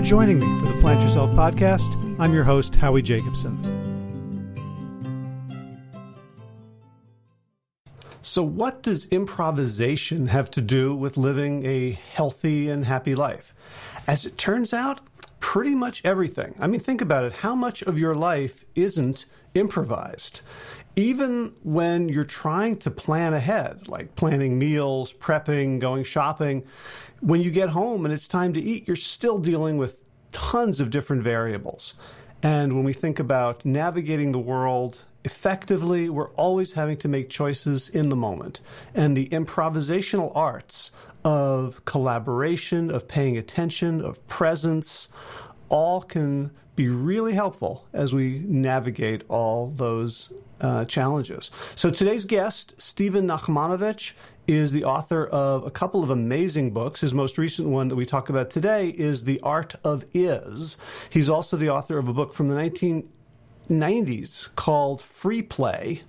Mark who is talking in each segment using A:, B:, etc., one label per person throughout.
A: for joining me for the Plant Yourself podcast. I'm your host, Howie Jacobson. So, what does improvisation have to do with living a healthy and happy life? As it turns out, pretty much everything. I mean, think about it. How much of your life isn't improvised? Even when you're trying to plan ahead, like planning meals, prepping, going shopping, when you get home and it's time to eat, you're still dealing with tons of different variables. And when we think about navigating the world effectively, we're always having to make choices in the moment. And the improvisational arts of collaboration, of paying attention, of presence, all can be really helpful as we navigate all those uh, challenges. So today's guest, Stephen Nachmanovitch, is the author of a couple of amazing books. His most recent one that we talk about today is The Art of Is. He's also the author of a book from the 1990s called Free Play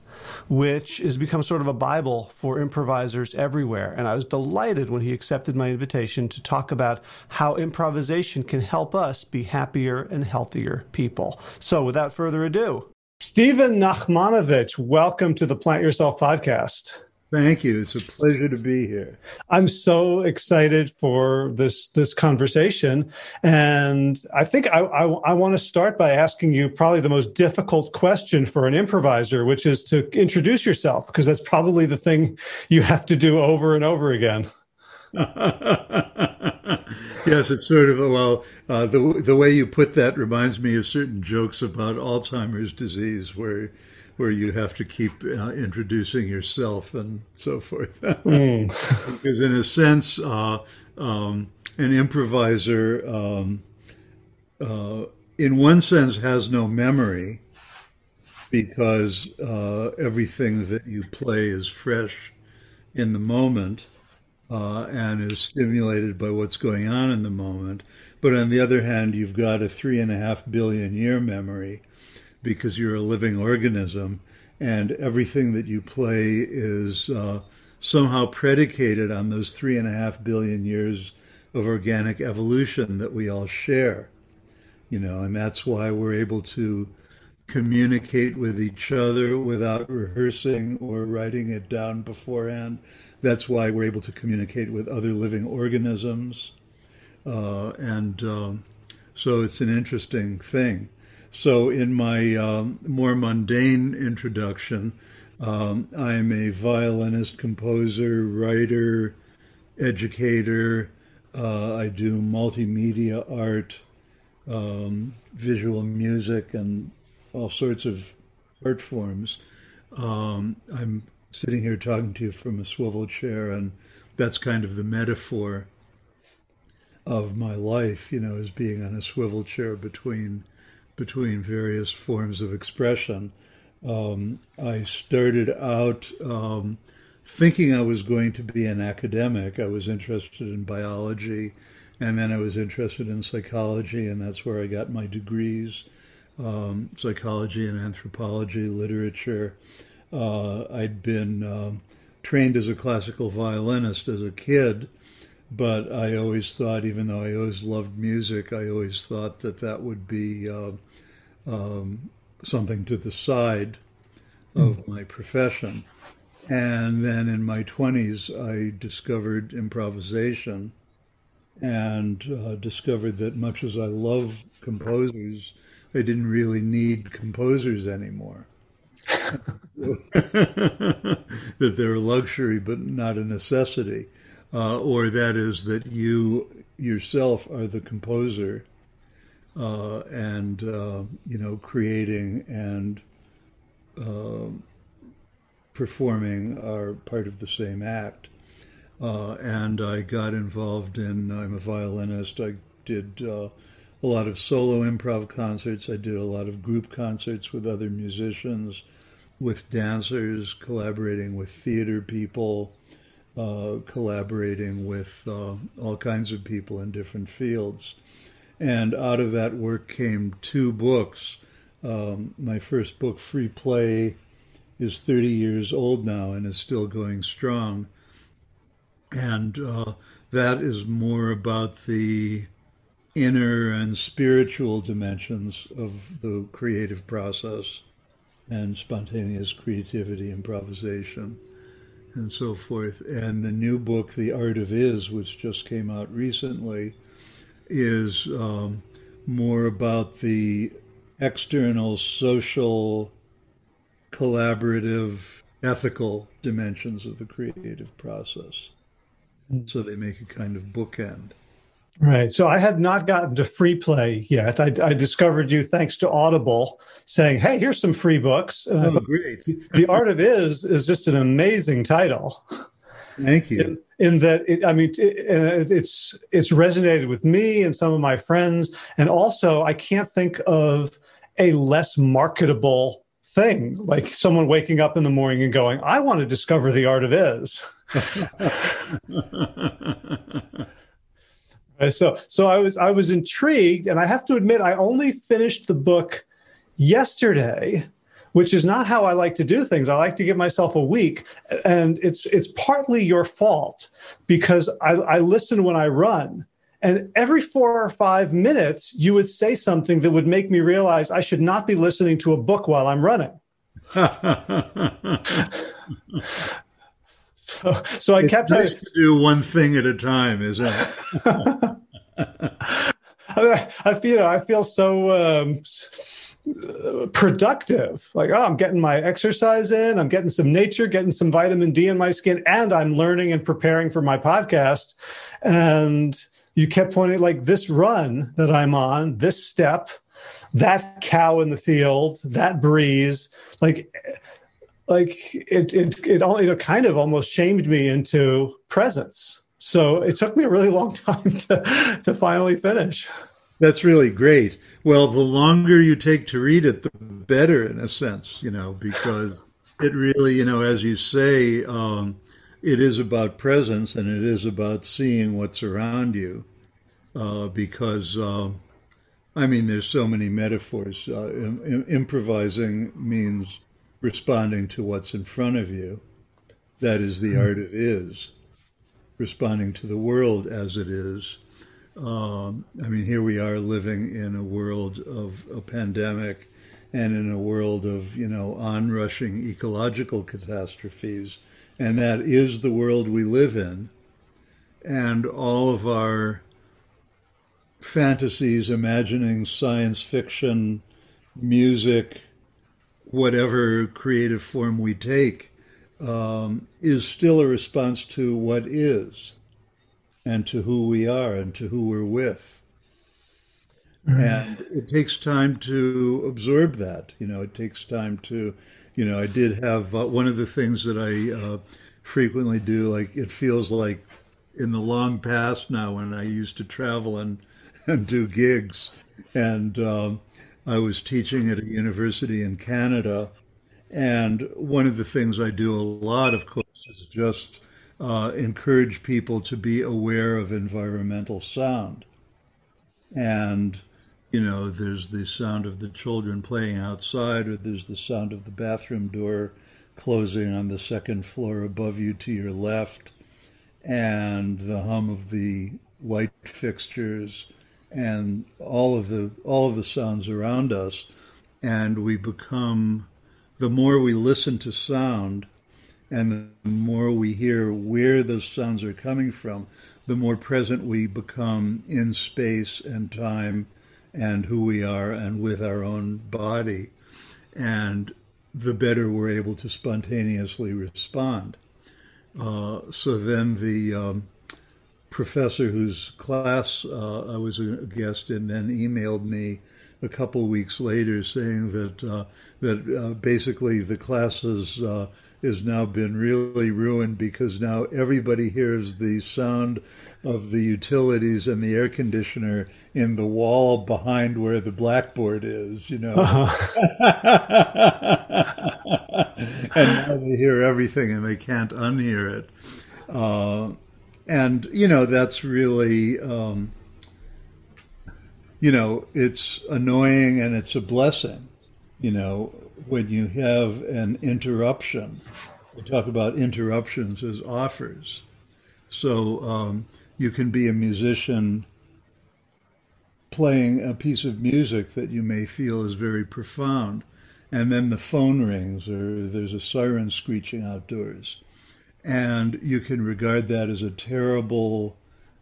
A: which has become sort of a Bible for improvisers everywhere. And I was delighted when he accepted my invitation to talk about how improvisation can help us be happier and healthier people. So without further ado, Stephen Nachmanovitch, welcome to the Plant Yourself podcast.
B: Thank you. It's a pleasure to be here.
A: I'm so excited for this this conversation, and I think I, I, I want to start by asking you probably the most difficult question for an improviser, which is to introduce yourself, because that's probably the thing you have to do over and over again.
B: yes, it's sort of well. Uh, the the way you put that reminds me of certain jokes about Alzheimer's disease, where where you have to keep uh, introducing yourself and so forth. mm. because in a sense, uh, um, an improviser, um, uh, in one sense, has no memory because uh, everything that you play is fresh in the moment. Uh, and is stimulated by what's going on in the moment. But on the other hand, you've got a three and a half billion year memory because you're a living organism and everything that you play is uh, somehow predicated on those three and a half billion years of organic evolution that we all share. You know, and that's why we're able to communicate with each other without rehearsing or writing it down beforehand. That's why we're able to communicate with other living organisms. Uh, and um, so it's an interesting thing. So, in my um, more mundane introduction, um, I'm a violinist, composer, writer, educator. Uh, I do multimedia art, um, visual music, and all sorts of art forms. Um, I'm sitting here talking to you from a swivel chair, and that's kind of the metaphor of my life, you know, as being on a swivel chair between between various forms of expression. Um, I started out um, thinking I was going to be an academic. I was interested in biology, and then I was interested in psychology, and that's where I got my degrees um, psychology and anthropology, literature. Uh, I'd been um, trained as a classical violinist as a kid but I always thought, even though I always loved music, I always thought that that would be uh, um, something to the side of mm. my profession. And then in my 20s, I discovered improvisation and uh, discovered that much as I love composers, I didn't really need composers anymore. that they're a luxury but not a necessity uh, or that is that you yourself are the composer uh, and uh, you know creating and uh, performing are part of the same act. Uh, and I got involved in. I'm a violinist. I did uh, a lot of solo improv concerts. I did a lot of group concerts with other musicians, with dancers, collaborating with theater people uh, collaborating with uh, all kinds of people in different fields. And out of that work came two books. Um, my first book, Free Play, is 30 years old now and is still going strong. And uh, that is more about the inner and spiritual dimensions of the creative process and spontaneous creativity, improvisation, and so forth. And the new book, The Art of Is, which just came out recently, is um, more about the external social, collaborative, ethical dimensions of the creative process. So they make a kind of bookend.
A: Right. So I had not gotten to free play yet. I, I, discovered you thanks to Audible saying, hey, here's some free books.
B: And oh, great.
A: the Art of Is is just an amazing title.
B: Thank you.
A: In, in that, it, I mean, it, it's it's resonated with me and some of my friends, and also I can't think of a less marketable thing like someone waking up in the morning and going, "I want to discover the art of is." Uh, so so I was I was intrigued, and I have to admit I only finished the book yesterday, which is not how I like to do things. I like to give myself a week, and it's it's partly your fault because I, I listen when I run. And every four or five minutes, you would say something that would make me realize I should not be listening to a book while I'm running. So, so I
B: it's
A: kept
B: nice to do one thing at a time, isn't it?
A: I, mean, I, feel, you know, I feel so um, productive. Like, oh, I'm getting my exercise in, I'm getting some nature, getting some vitamin D in my skin, and I'm learning and preparing for my podcast. And you kept pointing like this run that I'm on, this step, that cow in the field, that breeze, like like it it it all know kind of almost shamed me into presence. So it took me a really long time to to finally finish.
B: That's really great. Well, the longer you take to read it, the better in a sense, you know, because it really, you know, as you say, um, it is about presence and it is about seeing what's around you. Uh, because, uh, I mean, there's so many metaphors. Uh, Im- improvising means responding to what's in front of you. That is the art of is, responding to the world as it is. Um, I mean, here we are living in a world of a pandemic and in a world of, you know, onrushing ecological catastrophes. And that is the world we live in. And all of our fantasies, imagining science fiction, music, whatever creative form we take, um, is still a response to what is and to who we are and to who we're with. Mm-hmm. And it takes time to absorb that. You know, it takes time to, you know, I did have uh, one of the things that I uh, frequently do, like it feels like in the long past now when I used to travel and, and do gigs. And, um, I was teaching at a university in Canada. And one of the things I do a lot, of course, is just uh, encourage people to be aware of environmental sound. And, you know, there's the sound of the children playing outside, or there's the sound of the bathroom door closing on the second floor above you to your left, and the hum of the light fixtures and all of the all of the sounds around us, and we become the more we listen to sound, and the more we hear where those sounds are coming from, the more present we become in space and time, and who we are, and with our own body, and the better we're able to spontaneously respond. Uh, so then the um, professor whose class uh, I was a guest in then emailed me a couple weeks later saying that uh, that uh, basically the class has uh, has now been really ruined because now everybody hears the sound of the utilities and the air conditioner in the wall behind where the blackboard is, you know. Uh-huh. and now they hear everything and they can't unhear it. Uh, and you know that's really um, you know it's annoying and it's a blessing you know when you have an interruption. We talk about interruptions as offers. So um, you can be a musician playing a piece of music that you may feel is very profound, and then the phone rings or there's a siren screeching outdoors, and you can regard that as a terrible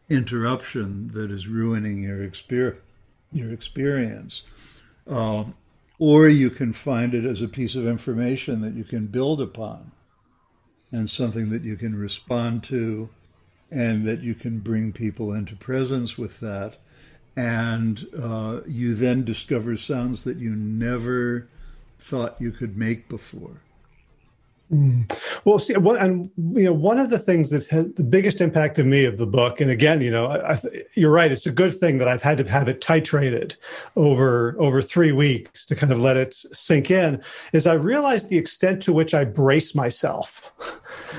B: interruption that is ruining your experience. Your experience. Um, or you can find it as a piece of information that you can build upon and something that you can respond to and that you can bring people into presence with that. And uh, you then discover sounds that you never thought you could make before.
A: Mm. Well, see, one, and you know, one of the things that had the biggest impact to me of the book, and again, you know, I, I, you're right. It's a good thing that I've had to have it titrated over over three weeks to kind of let it sink in. Is I realized the extent to which I brace myself,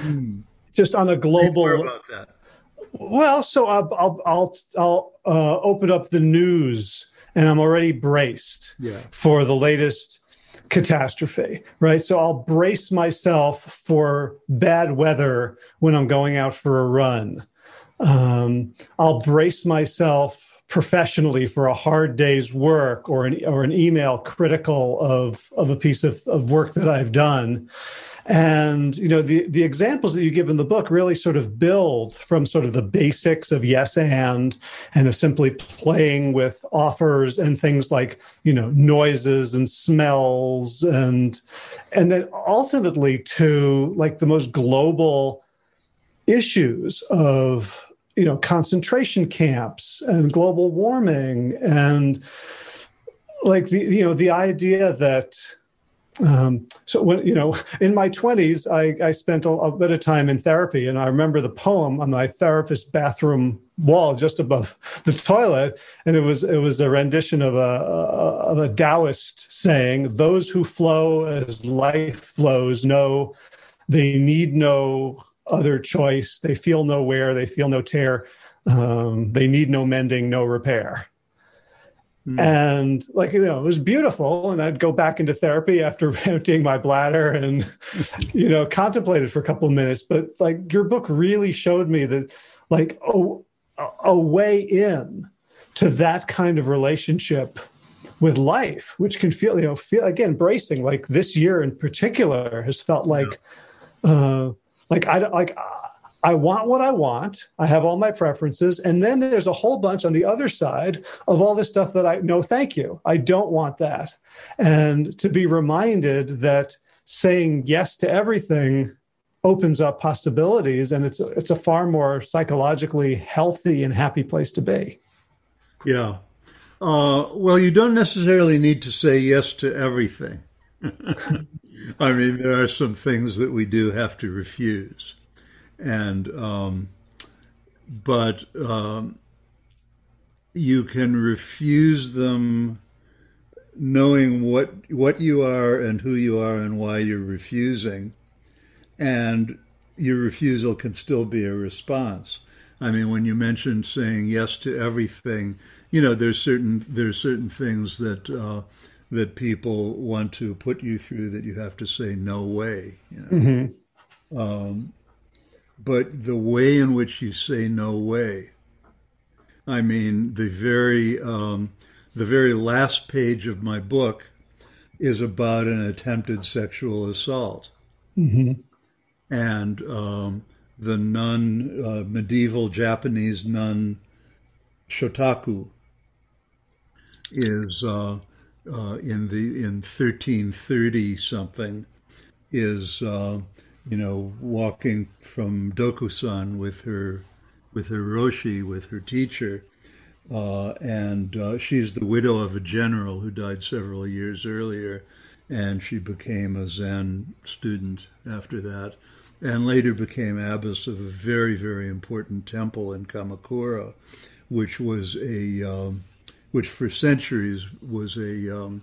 A: mm. just on a global. Well, so I'll I'll I'll, I'll uh, open up the news, and I'm already braced
B: yeah.
A: for the latest catastrophe, right? So I'll brace myself for bad weather when I'm going out for a run. Um, I'll brace myself professionally for a hard day's work or an or an email critical of of a piece of, of work that I've done. And you know, the the examples that you give in the book really sort of build from sort of the basics of yes and and of simply playing with offers and things like, you know, noises and smells and and then ultimately to like the most global issues of you know concentration camps and global warming and like the you know the idea that um, so when you know in my 20s I, I spent a, a, bit of time in therapy and i remember the poem on my therapist bathroom wall just above the toilet. And it was it was a rendition of a of a taoist saying those who flow as life flows know they need no other choice they feel no wear they feel no tear um, they need no mending no repair Mm. And like, you know, it was beautiful. And I'd go back into therapy after emptying my bladder and, you know, contemplate it for a couple of minutes. But like your book really showed me that like a, a way in to that kind of relationship with life, which can feel, you know, feel again, bracing like this year in particular has felt like, uh, like I like, I want what I want. I have all my preferences. And then there's a whole bunch on the other side of all this stuff that I no, thank you. I don't want that. And to be reminded that saying yes to everything opens up possibilities and it's it's a far more psychologically healthy and happy place to be.
B: Yeah. Uh, well, you don't necessarily need to say yes to everything. I mean, there are some things that we do have to refuse. And um, but um, you can refuse them knowing what what you are and who you are and why you're refusing. And your refusal can still be a response. I mean when you mentioned saying yes to everything you know there's certain there's certain things that uh, that people want to put you through that you have to say no way you know? mm-hmm. um, but the way in which you say no way. I mean, the very um, the very last page of my book is about an attempted sexual assault, mm-hmm. and um, the nun, uh, medieval Japanese nun Shotaku, is uh, uh, in the in thirteen thirty something, is uh, you know, walking from Dokusan with her, with her Roshi, with her teacher, uh, and uh, she's the widow of a general who died several years earlier, and she became a Zen student after that, and later became abbess of a very, very important temple in Kamakura, which was a, um, which for centuries was a um,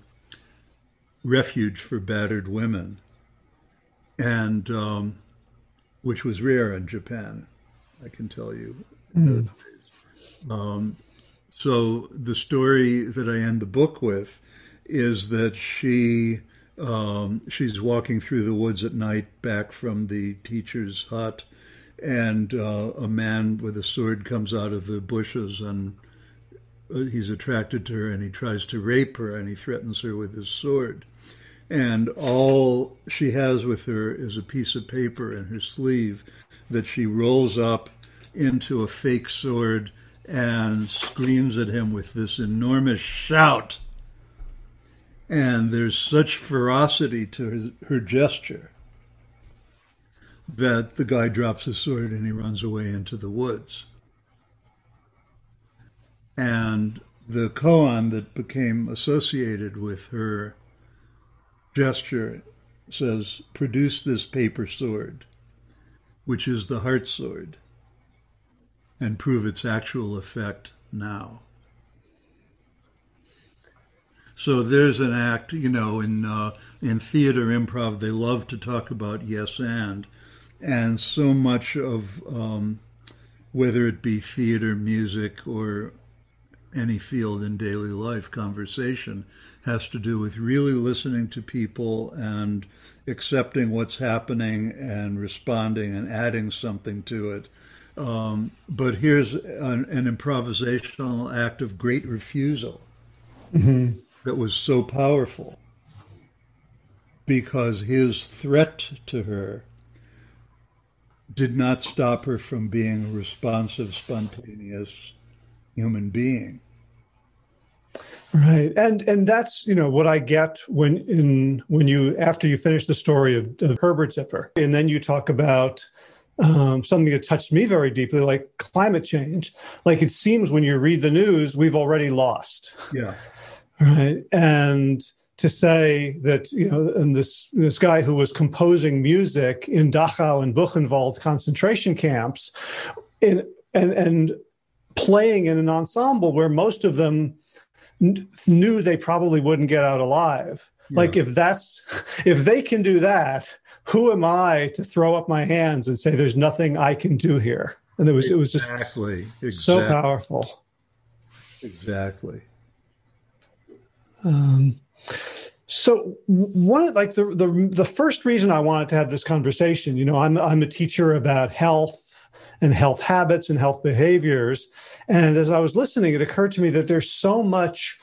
B: refuge for battered women and um, which was rare in Japan, I can tell you. Mm. Um, so the story that I end the book with is that she um, she's walking through the woods at night back from the teacher's hut, and uh, a man with a sword comes out of the bushes and Uh, he's attracted to her and he tries to rape her and he threatens her with his sword. And all she has with her is a piece of paper in her sleeve that she rolls up into a fake sword and screams at him with this enormous shout. And there's such ferocity to his, her gesture that the guy drops his sword and he runs away into the woods. And the koan that became associated with her gesture says, Produce this paper sword, which is the heart sword, and prove its actual effect now. So there's an act, you know, in uh, in theater improv, they love to talk about yes and, and so much of um, whether it be theater, music, or any field in daily life, conversation has to do with really listening to people and accepting what's happening and responding and adding something to it. Um, but here's an, an, improvisational act of great refusal mm-hmm. that was so powerful because his threat to her did not stop her from being a responsive, spontaneous human being.
A: Right, and and that's you know what I get when in when you after you finish the story of, of Herbert Zipper, and then you talk about um, something that touched me very deeply, like climate change. Like it seems when you read the news, we've already lost.
B: Yeah.
A: Right, and to say that you know, and this this guy who was composing music in Dachau and Buchenwald concentration camps, in and and playing in an ensemble where most of them knew they probably wouldn't get out alive. Yeah. Like if that's if they can do that, who am I to throw up my hands and say there's nothing I can do here? And it was it was just
B: exactly, exactly.
A: so powerful.
B: Exactly.
A: Um, so one like the, the the first reason I wanted to have this conversation, you know, I'm I'm a teacher about health and health habits and health behaviors. And as I was listening, it occurred to me that there's so much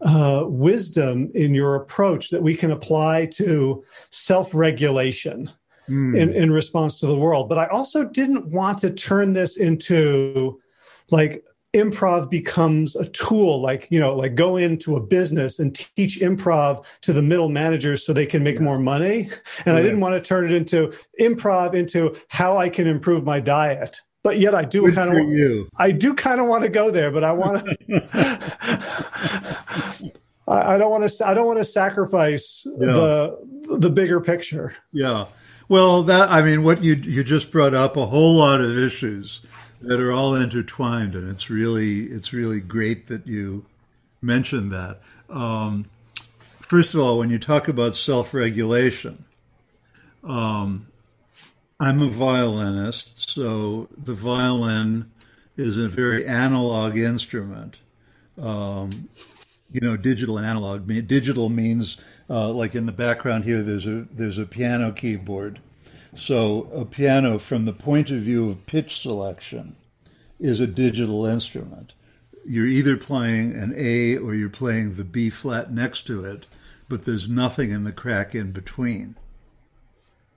A: uh, wisdom in your approach that we can apply to self regulation. Mm. In, in response to the world. But I also didn't want to turn this into like improv becomes a tool like you know like go into a business and teach improv to the middle managers so they can make more money and yeah. i didn't want to turn it into improv into how i can improve my diet but yet i do kind of
B: you.
A: i do kind of want to go there but i want to I, I, don't want to i don't want to sacrifice yeah. the the bigger picture
B: yeah well that i mean what you you just brought up a whole lot of issues that are all intertwined, and it's really it's really great that you mentioned that. Um, first of all, when you talk about self-regulation, um, I'm a violinist, so the violin is a very analog instrument. Um, you know, digital and analog. Digital means uh, like in the background here. There's a there's a piano keyboard so a piano, from the point of view of pitch selection, is a digital instrument. You're either playing an A or you're playing the B flat next to it, but there's nothing in the crack in between.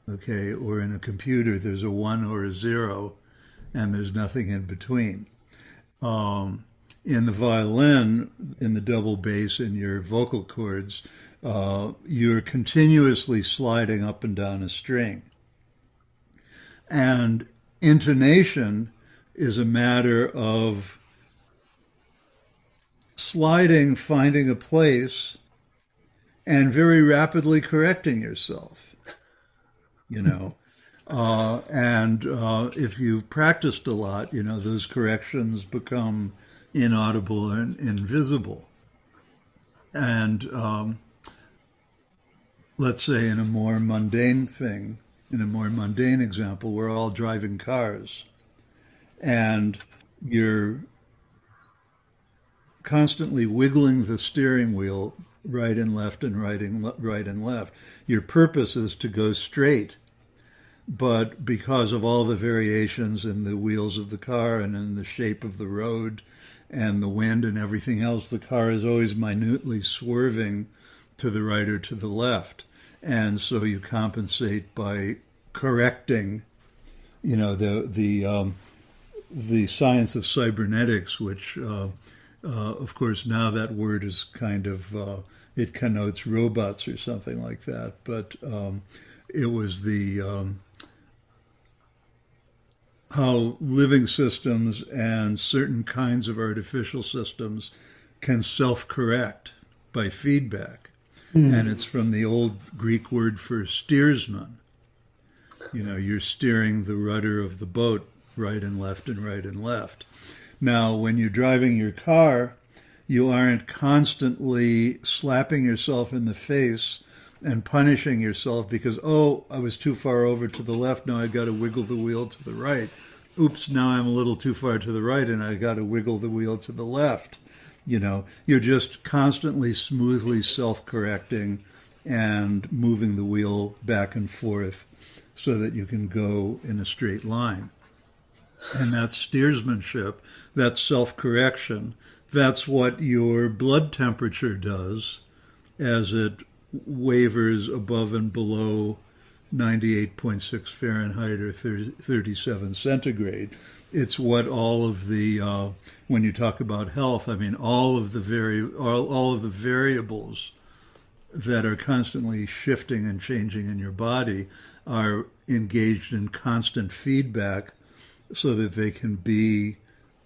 B: Okay, or in a computer, there's a one or a zero, and there's nothing in between. Um, in the violin, in the double bass, in your vocal cords, uh, you're continuously sliding up and down a string. And intonation is a matter of sliding, finding a place, and very rapidly correcting yourself. You know, uh, and uh, if you've practiced a lot, you know those corrections become inaudible and invisible. And um, let's say in a more mundane thing, in a more mundane example, we're all driving cars, and you're constantly wiggling the steering wheel right and left and right and right and left. Your purpose is to go straight, but because of all the variations in the wheels of the car and in the shape of the road and the wind and everything else, the car is always minutely swerving to the right or to the left. And so you compensate by correcting, you know, the, the, um, the science of cybernetics, which, uh, uh, of course, now that word is kind of, uh, it connotes robots or something like that. But um, it was the, um, how living systems and certain kinds of artificial systems can self correct by feedback. Mm. And it's from the old Greek word for steersman. You know, you're steering the rudder of the boat right and left and right and left. Now, when you're driving your car, you aren't constantly slapping yourself in the face and punishing yourself because, oh, I was too far over to the left. Now I've got to wiggle the wheel to the right. Oops, now I'm a little too far to the right and I've got to wiggle the wheel to the left. You know, you're just constantly smoothly self correcting and moving the wheel back and forth so that you can go in a straight line. And that's steersmanship, that's self correction. That's what your blood temperature does as it wavers above and below 98.6 Fahrenheit or 30, 37 centigrade. It's what all of the uh, when you talk about health, I mean all of the vari- all, all of the variables that are constantly shifting and changing in your body are engaged in constant feedback so that they can be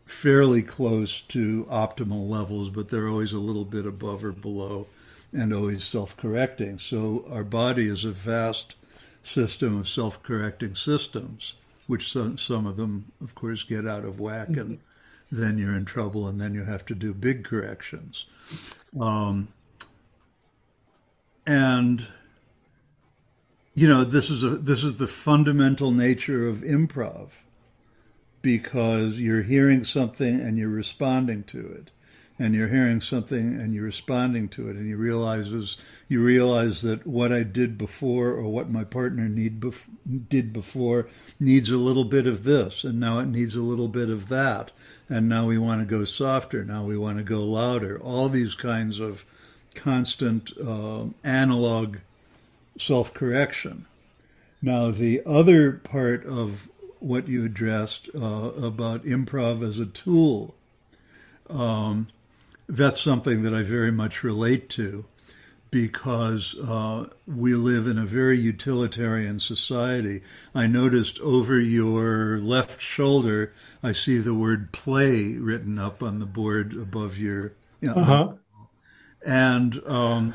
B: fairly close to optimal levels, but they're always a little bit above or below and always self correcting. So our body is a vast system of self correcting systems, which some, some of them, of course, get out of whack and then you're in trouble and then you have to do big corrections. Um, and you know this is a this is the fundamental nature of improv because you're hearing something and you're responding to it and you're hearing something and you're responding to it and you realizes you realize that what I did before or what my partner need bef- did before needs a little bit of this and now it needs a little bit of that and now we want to go softer now we want to go louder. All these kinds of constant uh, analog self-correction now the other part of what you addressed uh, about improv as a tool um, that's something that I very much relate to because uh, we live in a very utilitarian society. I noticed over your left shoulder, I see the word play written up on the board above your. You know, uh-huh. And, um,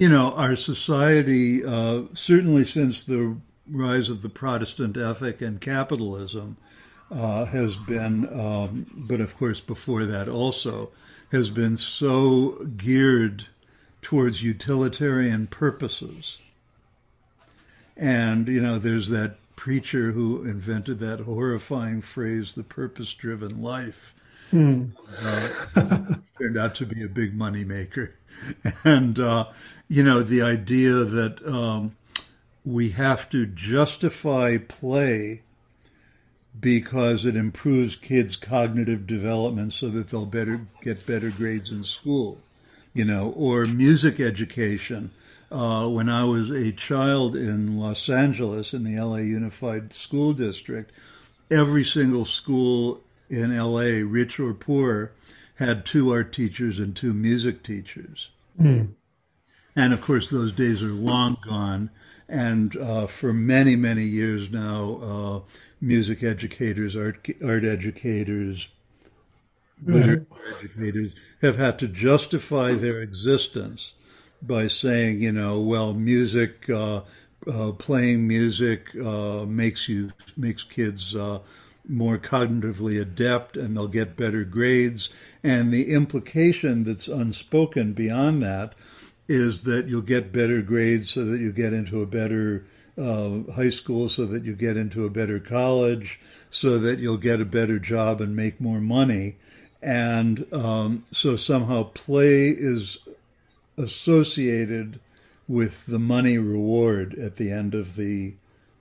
B: you know, our society, uh, certainly since the rise of the Protestant ethic and capitalism, uh, has been, um, but of course before that also, has been so geared towards utilitarian purposes. And, you know, there's that preacher who invented that horrifying phrase, the purpose driven life. Mm. Uh, turned out to be a big money maker. And, uh, you know, the idea that um, we have to justify play because it improves kids' cognitive development so that they'll better get better grades in school, you know, or music education. Uh, when I was a child in Los Angeles in the LA Unified School District, every single school in LA, rich or poor, had two art teachers and two music teachers. Mm. And of course, those days are long gone. And uh, for many, many years now, uh, music educators, art art educators, literature educators have had to justify their existence by saying, you know, well, music, uh, uh, playing music uh, makes you makes kids uh, more cognitively adept, and they'll get better grades. And the implication that's unspoken beyond that is that you'll get better grades so that you get into a better uh, high school so that you get into a better college, so that you'll get a better job and make more money. And um, so somehow play is associated with the money reward at the end of the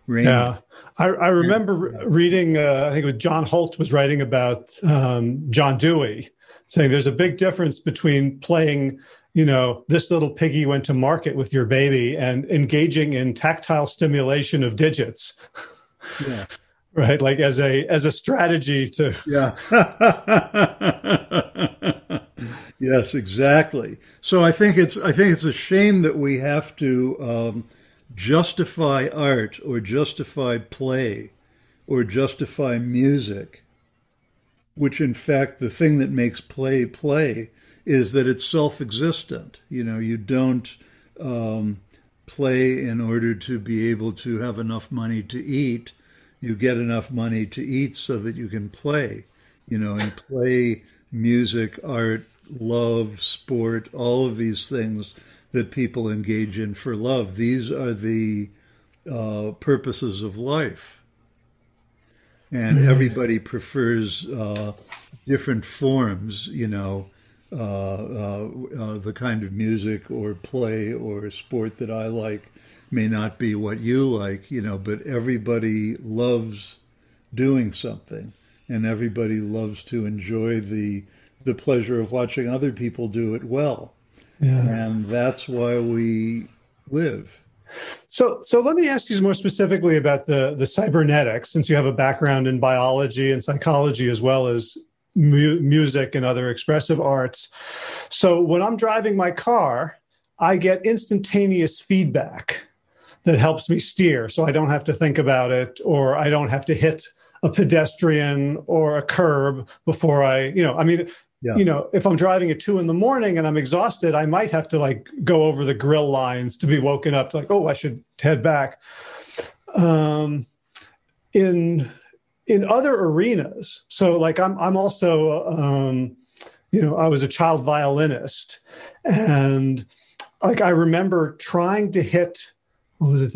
B: Rain.
A: Yeah, I, I remember reading. Uh, I think it was John Holt was writing about um, John Dewey, saying there's a big difference between playing. You know, this little piggy went to market with your baby and engaging in tactile stimulation of digits.
B: Yeah.
A: right, like as a as a strategy to.
B: Yeah. yes, exactly. So I think it's I think it's a shame that we have to. Um, justify art or justify play or justify music, which in fact the thing that makes play play is that it's self-existent. You know, you don't um, play in order to be able to have enough money to eat. You get enough money to eat so that you can play. You know, and play, music, art, love, sport, all of these things that people engage in for love. These are the uh, purposes of life. And mm-hmm. everybody prefers uh, different forms, you know, Uh, uh, uh, the kind of music or play or sport that I like may not be what you like, you know, but everybody loves doing something and everybody loves to enjoy the the pleasure of watching other people do it well. Yeah. And that's why we live.
A: So, so let me ask you more specifically about the the cybernetics, since you have a background in biology and psychology as well as mu- music and other expressive arts. So, when I'm driving my car, I get instantaneous feedback that helps me steer, so I don't have to think about it, or I don't have to hit a pedestrian or a curb before I, you know, I mean, yeah. you know, if I'm driving at two in the morning and I'm exhausted, I might have to like go over the grill lines to be woken up to like, oh, I should head back. Um, in in other arenas, so like I'm I'm also um, you know I was a child violinist, and like I remember trying to hit what was it?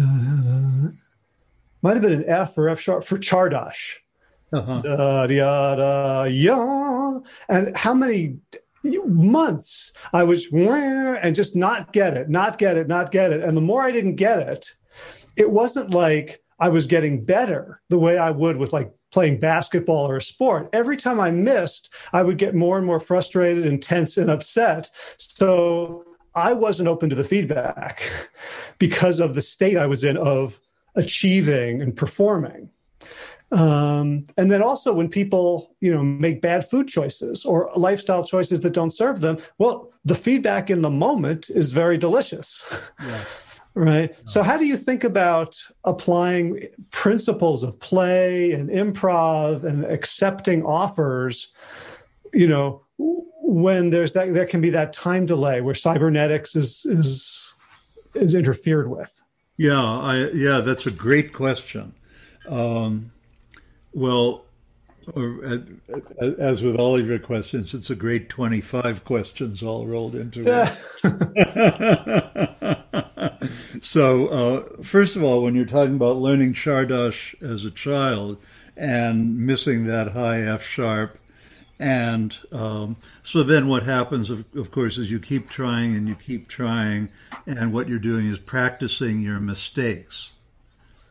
A: Might have been an F or F sharp for Chardash uh-huh. da, da, da, yeah. And how many months I was and just not get it, not get it, not get it. And the more I didn't get it, it wasn't like I was getting better the way I would with like playing basketball or a sport. Every time I missed, I would get more and more frustrated and tense and upset. So I wasn't open to the feedback because of the state I was in of achieving and performing. Um, and then also when people, you know, make bad food choices or lifestyle choices that don't serve them, well, the feedback in the moment is very delicious. Yeah. Right. So how do you think about applying principles of play and improv and accepting offers, you know, when there's that there can be that time delay where cybernetics is is is interfered with?
B: Yeah, I yeah, that's a great question. Um, well, as with all of your questions, it's a great 25 questions all rolled into one. so, uh, first of all, when you're talking about learning Chardash as a child and missing that high F sharp, and um, so then what happens, of, of course, is you keep trying and you keep trying, and what you're doing is practicing your mistakes.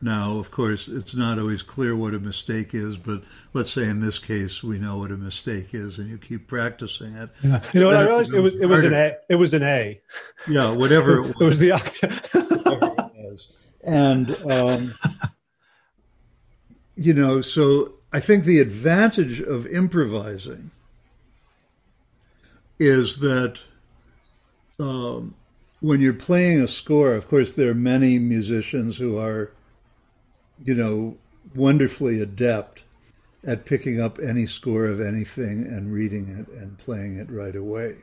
B: Now, of course, it's not always clear what a mistake is, but let's say in this case we know what a mistake is, and you keep practicing it.
A: Yeah. You know, what I realized it, was it was an A. It was an A.
B: Yeah, whatever
A: it was. it was the.
B: and um, you know, so I think the advantage of improvising is that um, when you're playing a score, of course, there are many musicians who are you know, wonderfully adept at picking up any score of anything and reading it and playing it right away.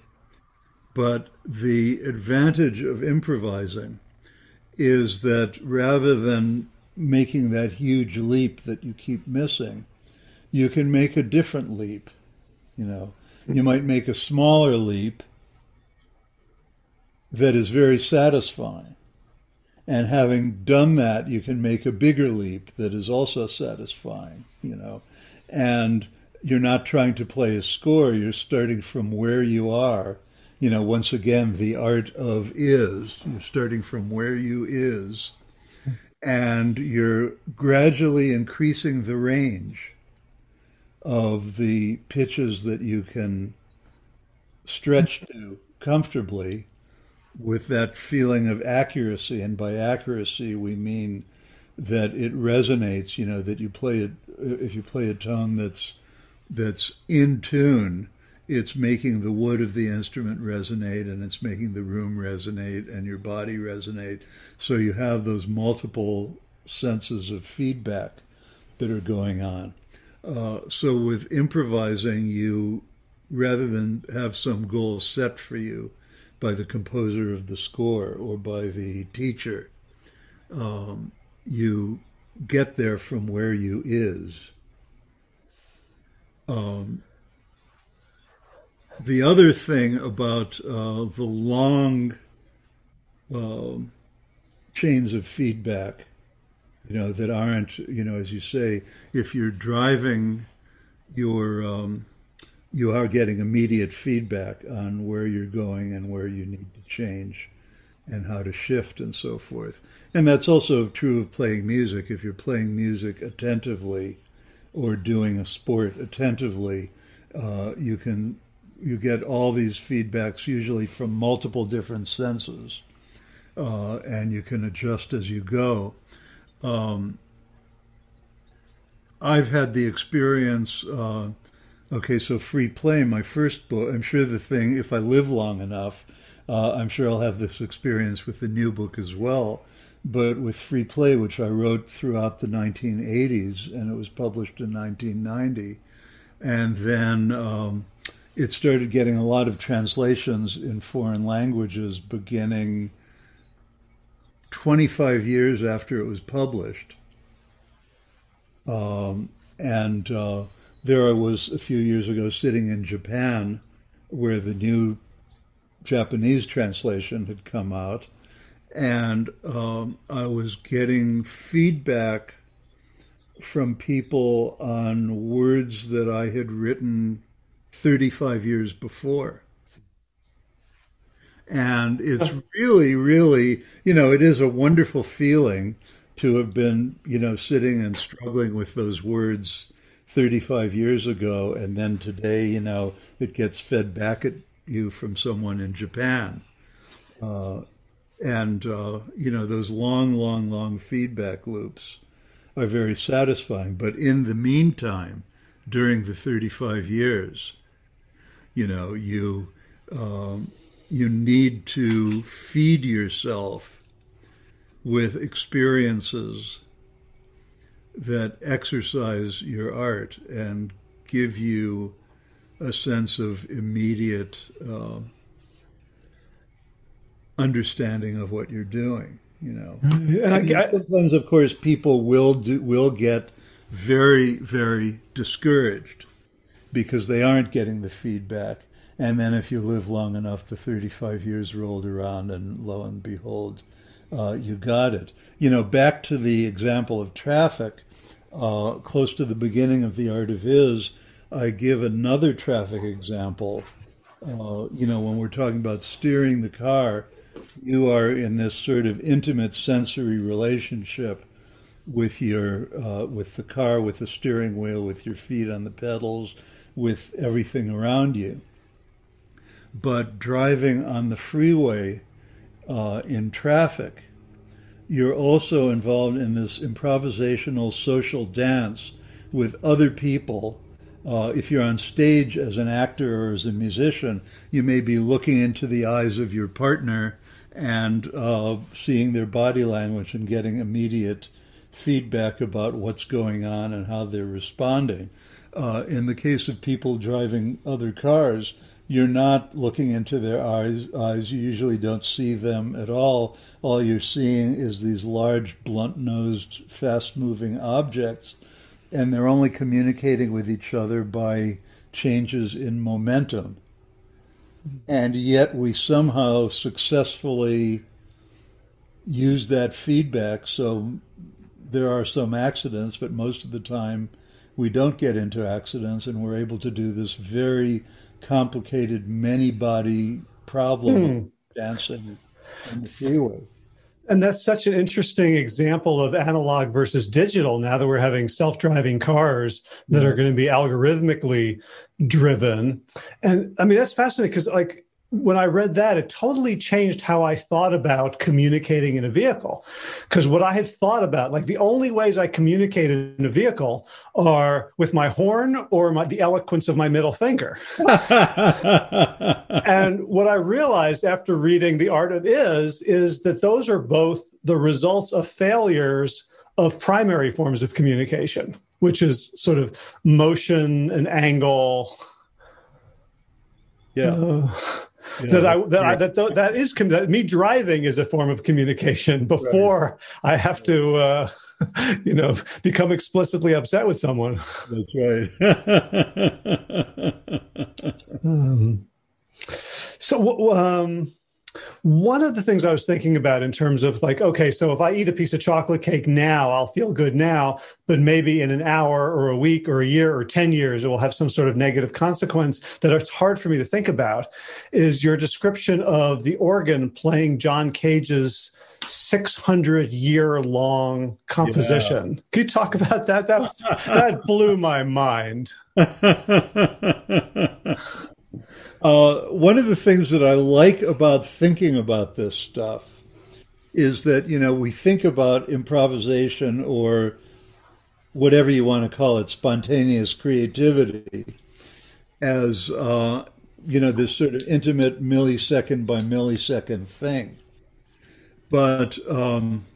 B: But the advantage of improvising is that rather than making that huge leap that you keep missing, you can make a different leap. You know, you might make a smaller leap that is very satisfying. And having done that, you can make a bigger leap that is also satisfying, you know. And you're not trying to play a score, you're starting from where you are. You know, once again, the art of is. You're starting from where you is and you're gradually increasing the range of the pitches that you can stretch to comfortably with that feeling of accuracy. And by accuracy, we mean that it resonates, you know, that you play it, if you play a tone that's, that's in tune, it's making the wood of the instrument resonate and it's making the room resonate and your body resonate. So you have those multiple senses of feedback that are going on. Uh, so with improvising, you rather than have some goal set for you by the composer of the score or by the teacher, um, you get there from where you is. Um, the other thing about uh, the long uh, chains of feedback, you know, that aren't, you know, as you say, if you're driving, you're um, you are getting immediate feedback on where you're going and where you need to change and how to shift and so forth. And that's also true of playing music. If you're playing music attentively or doing a sport attentively, uh, you can you get all these feedbacks usually from multiple different senses, uh, and you can adjust as you go. Um, I've had the experience. Uh, okay, so free play, my first book. I'm sure the thing, if I live long enough, uh, I'm sure I'll have this experience with the new book as well. But with free play, which I wrote throughout the 1980s, and it was published in 1990, and then. Um, it started getting a lot of translations in foreign languages beginning 25 years after it was published. Um, and uh, there I was a few years ago sitting in Japan where the new Japanese translation had come out. And um, I was getting feedback from people on words that I had written 35 years before. And it's really, really, you know, it is a wonderful feeling to have been, you know, sitting and struggling with those words 35 years ago. And then today, you know, it gets fed back at you from someone in Japan. Uh, and, uh, you know, those long, long, long feedback loops are very satisfying. But in the meantime, during the 35 years, you know, you um, you need to feed yourself with experiences that exercise your art and give you a sense of immediate uh, understanding of what you're doing. You know, and I, I, sometimes, of course, people will do will get very, very discouraged because they aren't getting the feedback. And then if you live long enough, the 35 years rolled around, and lo and behold, uh, you got it. You know, back to the example of traffic, uh, close to the beginning of The Art of Is, I give another traffic example. Uh, you know, when we're talking about steering the car, you are in this sort of intimate sensory relationship with your uh, with the car, with the steering wheel, with your feet on the pedals, with everything around you. But driving on the freeway uh, in traffic, you're also involved in this improvisational social dance with other people. Uh, if you're on stage as an actor or as a musician, you may be looking into the eyes of your partner and uh, seeing their body language and getting immediate feedback about what's going on and how they're responding. Uh, in the case of people driving other cars, you're not looking into their eyes, eyes. You usually don't see them at all. All you're seeing is these large, blunt nosed, fast moving objects, and they're only communicating with each other by changes in momentum. And yet, we somehow successfully use that feedback. So, there are some accidents, but most of the time, we don't get into accidents and we're able to do this very complicated many body problem hmm. dancing in the freeway.
A: And that's such an interesting example of analog versus digital now that we're having self driving cars that yeah. are going to be algorithmically driven. And I mean, that's fascinating because, like, when I read that, it totally changed how I thought about communicating in a vehicle. Because what I had thought about, like the only ways I communicated in a vehicle are with my horn or my, the eloquence of my middle finger. and what I realized after reading The Art of Is, is that those are both the results of failures of primary forms of communication, which is sort of motion and angle.
B: Yeah. Uh,
A: that I that I, that that is that me driving is a form of communication before right. I have to uh, you know become explicitly upset with someone.
B: That's right.
A: um, so um, one of the things I was thinking about in terms of like, okay, so if I eat a piece of chocolate cake now, I'll feel good now, but maybe in an hour or a week or a year or 10 years, it will have some sort of negative consequence that it's hard for me to think about is your description of the organ playing John Cage's 600 year long composition. Yeah. Can you talk about that? That was, that blew my mind.
B: Uh, one of the things that I like about thinking about this stuff is that, you know, we think about improvisation or whatever you want to call it, spontaneous creativity, as, uh, you know, this sort of intimate millisecond by millisecond thing. But um,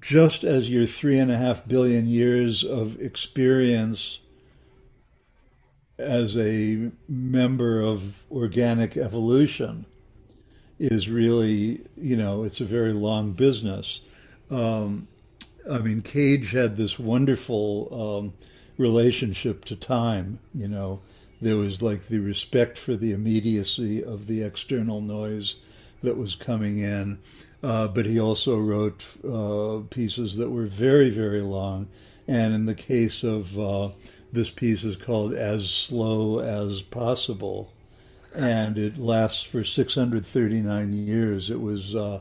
B: just as your three and a half billion years of experience as a member of organic evolution is really, you know, it's a very long business. Um, I mean, Cage had this wonderful um, relationship to time, you know. There was like the respect for the immediacy of the external noise that was coming in. Uh, but he also wrote uh, pieces that were very, very long. And in the case of uh, this piece is called As Slow as Possible, and it lasts for 639 years. It was, uh,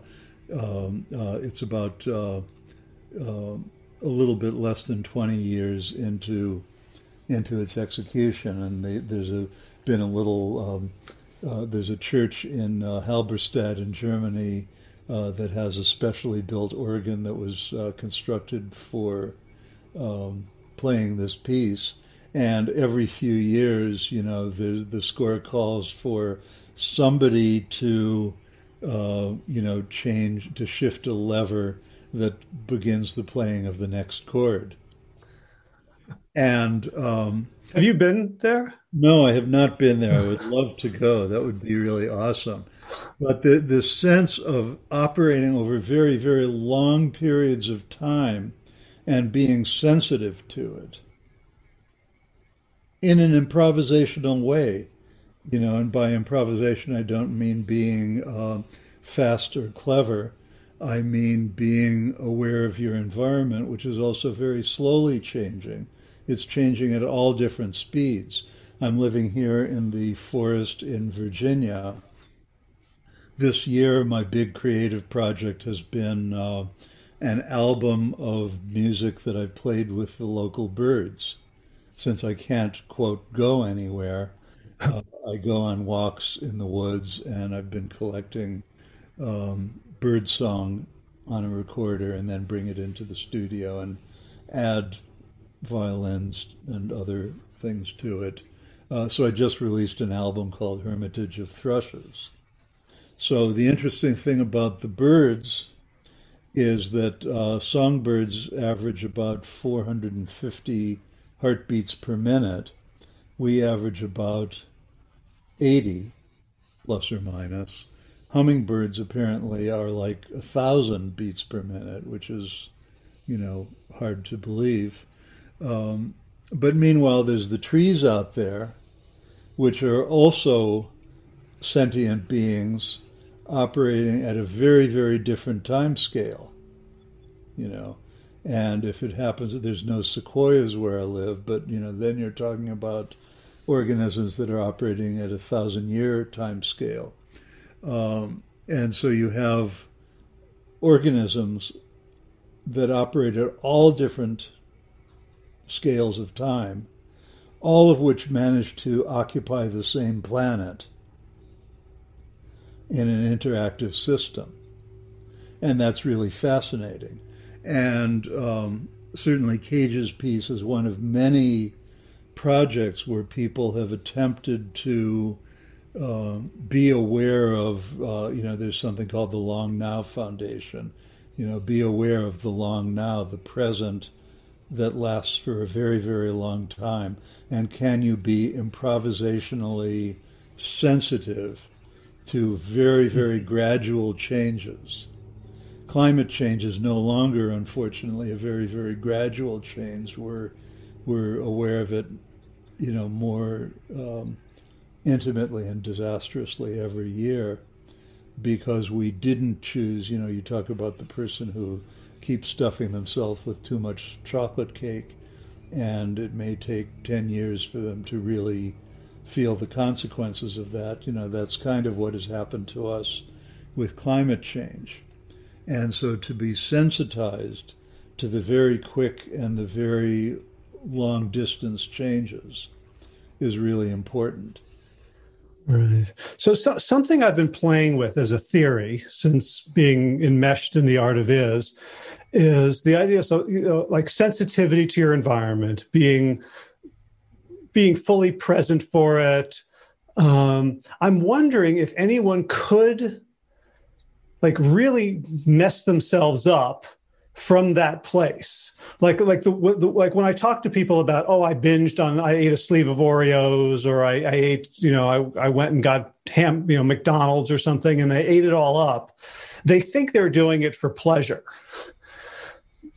B: um, uh, it's about uh, um, a little bit less than 20 years into into its execution, and they, there's a been a little. Um, uh, there's a church in uh, Halberstadt in Germany uh, that has a specially built organ that was constructed for um, playing this piece. And every few years, you know, the the score calls for somebody to, uh, you know, change to shift a lever that begins the playing of the next chord. And um,
A: have you been there?
B: No, I have not been there. I would love to go. That would be really awesome. But the the sense of operating over very very long periods of time and being sensitive to it in an improvisational way. You know, and by improvisation, I don't mean being uh, fast or clever. I mean being aware of your environment, which is also very slowly changing. It's changing at all different speeds. I'm living here in the forest in Virginia. This year, my big creative project has been uh, an album of music that I've played with the local birds. Since I can't, quote, go anywhere, uh, I go on walks in the woods and I've been collecting um, bird song on a recorder and then bring it into the studio and add violins and other things to it. Uh, so I just released an album called Hermitage of Thrushes. So the interesting thing about the birds is that uh, songbirds average about 450 heartbeats per minute. We average about 80, plus or minus. Hummingbirds apparently are like a thousand beats per minute, which is, you know, hard to believe. Um, but meanwhile, there's the trees out there, which are also sentient beings operating at a very, very different time scale. You know, and if it happens that there's no sequoias where I live, but you know, then you're talking about organisms that are operating at a thousand year time scale. Um, and so you have organisms that operate at all different scales of time, all of which manage to occupy the same planet in an interactive system. And that's really fascinating. And um, certainly, Cage's piece is one of many projects where people have attempted to uh, be aware of, uh, you know, there's something called the Long Now Foundation. You know, be aware of the long now, the present that lasts for a very, very long time. And can you be improvisationally sensitive to very, very gradual changes? Climate change is no longer, unfortunately, a very, very gradual change. We're, we're aware of it, you know, more um, intimately and disastrously every year because we didn't choose, you know, you talk about the person who keeps stuffing themselves with too much chocolate cake, and it may take 10 years for them to really feel the consequences of that. You know, that's kind of what has happened to us with climate change. And so to be sensitized to the very quick and the very long distance changes is really important.
A: Right. So, so, something I've been playing with as a theory since being enmeshed in the art of is, is the idea. So, you know, like sensitivity to your environment, being being fully present for it. Um, I'm wondering if anyone could, like, really mess themselves up from that place like like the, the, like when i talk to people about oh i binged on i ate a sleeve of oreos or i, I ate you know I, I went and got ham you know mcdonald's or something and they ate it all up they think they're doing it for pleasure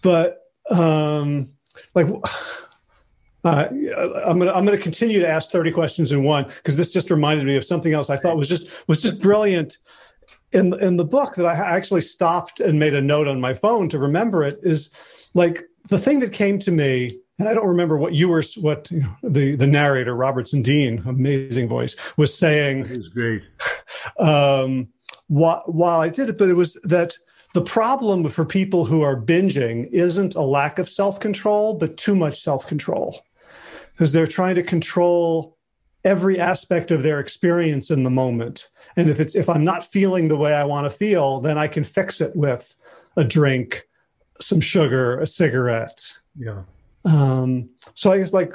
A: but um like uh, I'm gonna I'm gonna continue to ask 30 questions in one because this just reminded me of something else I thought was just was just brilliant. In in the book that I actually stopped and made a note on my phone to remember it is like the thing that came to me and I don't remember what you were what you know, the the narrator Robertson Dean amazing voice was saying.
B: It was great.
A: Um, while, while I did it but it was that the problem for people who are binging isn't a lack of self-control but too much self-control because they're trying to control every aspect of their experience in the moment. And if it's if i'm not feeling the way i want to feel then i can fix it with a drink some sugar a cigarette.
B: Yeah.
A: Um so i guess like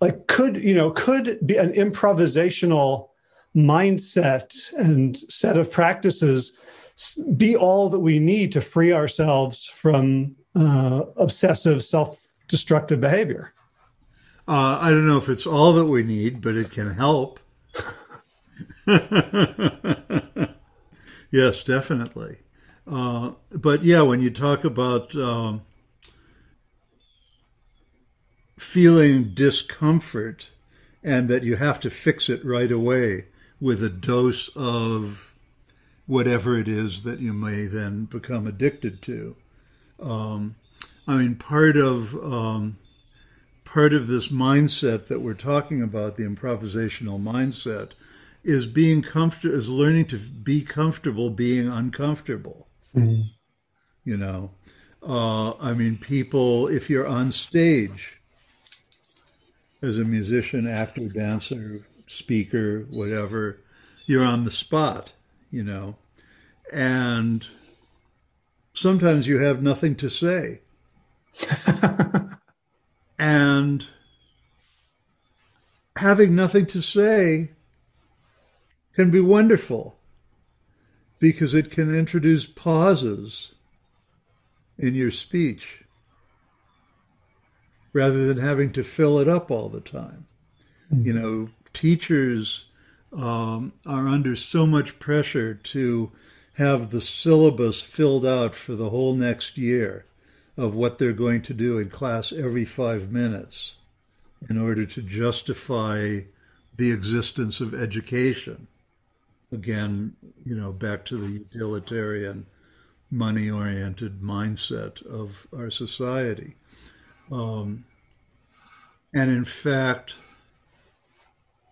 A: like could you know could be an improvisational mindset and set of practices be all that we need to free ourselves from uh, obsessive self-destructive behavior
B: uh, I don't know if it's all that we need, but it can help. yes, definitely. Uh, but yeah, when you talk about um, feeling discomfort and that you have to fix it right away with a dose of whatever it is that you may then become addicted to. Um, I mean, part of um, part of this mindset that we're talking about, the improvisational mindset, is being comfortable, is learning to be comfortable being uncomfortable. Mm-hmm. You know, uh, I mean, people, if you're on stage as a musician, actor, dancer, speaker, whatever, you're on the spot, you know, and sometimes you have nothing to say. And having nothing to say can be wonderful because it can introduce pauses in your speech rather than having to fill it up all the time. Mm-hmm. You know, teachers um, are under so much pressure to have the syllabus filled out for the whole next year of what they're going to do in class every five minutes in order to justify the existence of education. Again, you know, back to the utilitarian, money oriented mindset of our society. Um, and in fact,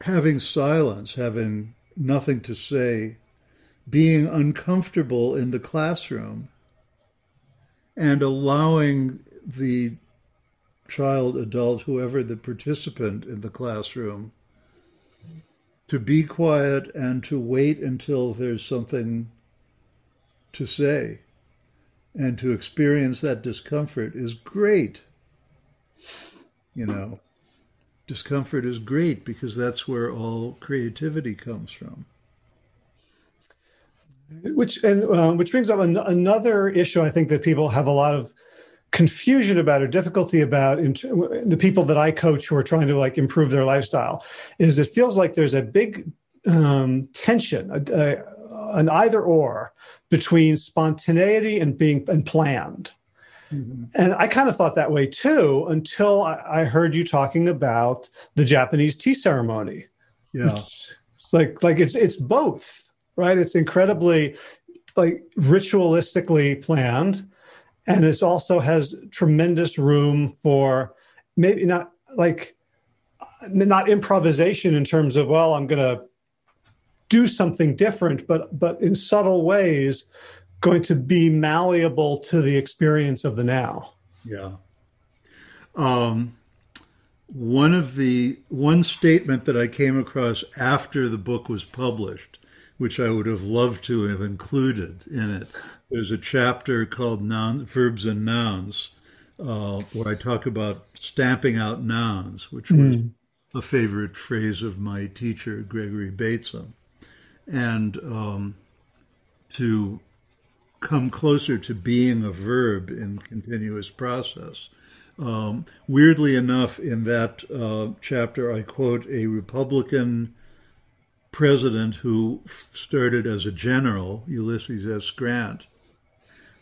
B: having silence, having nothing to say, being uncomfortable in the classroom and allowing the child, adult, whoever the participant in the classroom, to be quiet and to wait until there's something to say and to experience that discomfort is great. You know, discomfort is great because that's where all creativity comes from.
A: Which and uh, which brings up an, another issue I think that people have a lot of confusion about or difficulty about in the people that I coach who are trying to like improve their lifestyle is it feels like there's a big um, tension, a, a, an either or between spontaneity and being and planned. Mm-hmm. And I kind of thought that way too until I, I heard you talking about the Japanese tea ceremony.
B: Yeah,
A: it's like like it's it's both, right? It's incredibly like ritualistically planned, and it also has tremendous room for maybe not like not improvisation in terms of well, I'm going to do something different, but but in subtle ways going to be malleable to the experience of the now.
B: Yeah. Um, one of the one statement that I came across after the book was published, which I would have loved to have included in it. There's a chapter called noun, verbs and nouns, uh, where I talk about stamping out nouns, which was mm. a favorite phrase of my teacher Gregory Bateson, and um, to come closer to being a verb in continuous process. Um, weirdly enough, in that uh, chapter, I quote a Republican president who started as a general, Ulysses S. Grant.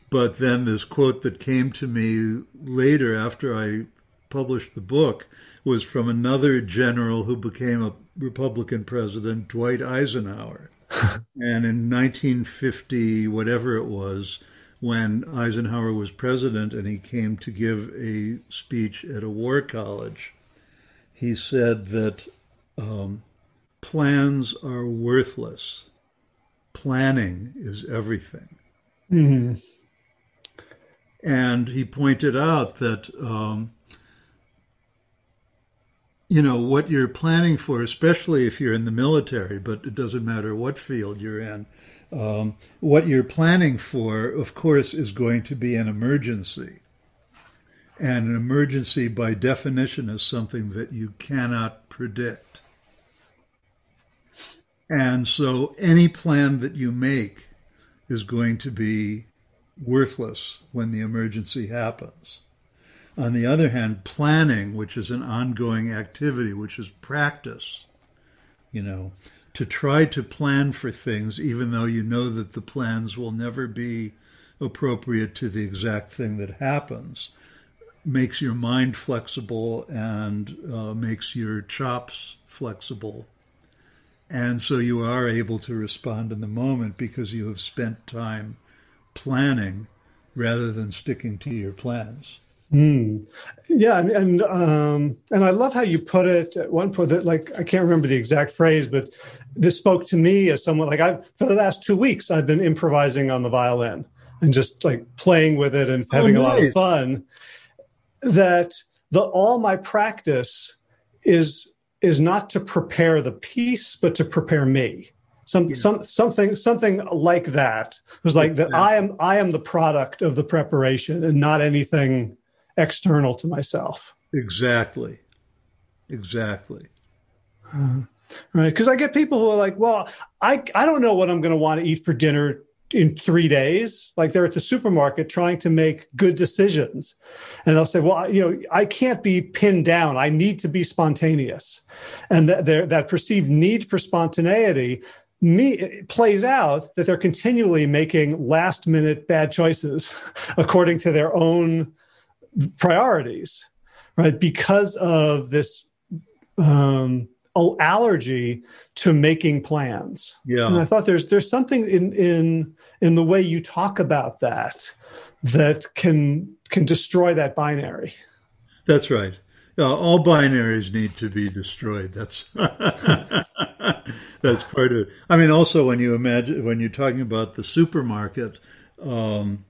B: But then this quote that came to me later after I published the book was from another general who became a Republican president, Dwight Eisenhower. and in 1950, whatever it was, when Eisenhower was president and he came to give a speech at a war college, he said that um, plans are worthless. Planning is everything. Mm-hmm. And he pointed out that um, you know what you're planning for, especially if you're in the military, but it doesn't matter what field you're in. Um, what you're planning for, of course, is going to be an emergency. And an emergency, by definition, is something that you cannot predict. And so any plan that you make is going to be worthless when the emergency happens. On the other hand, planning, which is an ongoing activity, which is practice, you know, to try to plan for things, even though you know that the plans will never be appropriate to the exact thing that happens, makes your mind flexible and uh, makes your chops flexible. And so you are able to respond in the moment because you have spent time planning rather than sticking to your plans.
A: Mm. Yeah, and and, um, and I love how you put it at one point. That like I can't remember the exact phrase, but this spoke to me as someone like I for the last two weeks I've been improvising on the violin and just like playing with it and having oh, nice. a lot of fun. That the all my practice is is not to prepare the piece, but to prepare me. Some, yeah. some something something like that it was like that I am I am the product of the preparation and not anything external to myself.
B: Exactly. Exactly.
A: Uh, right. Because I get people who are like, well, I, I don't know what I'm going to want to eat for dinner in three days. Like they're at the supermarket trying to make good decisions. And they'll say, well, you know, I can't be pinned down. I need to be spontaneous. And that, that perceived need for spontaneity me plays out that they're continually making last minute bad choices according to their own priorities, right? Because of this um, allergy to making plans.
B: Yeah.
A: And I thought there's there's something in in in the way you talk about that that can can destroy that binary.
B: That's right. Uh, all binaries need to be destroyed. That's that's part of it. I mean, also when you imagine when you're talking about the supermarket, um,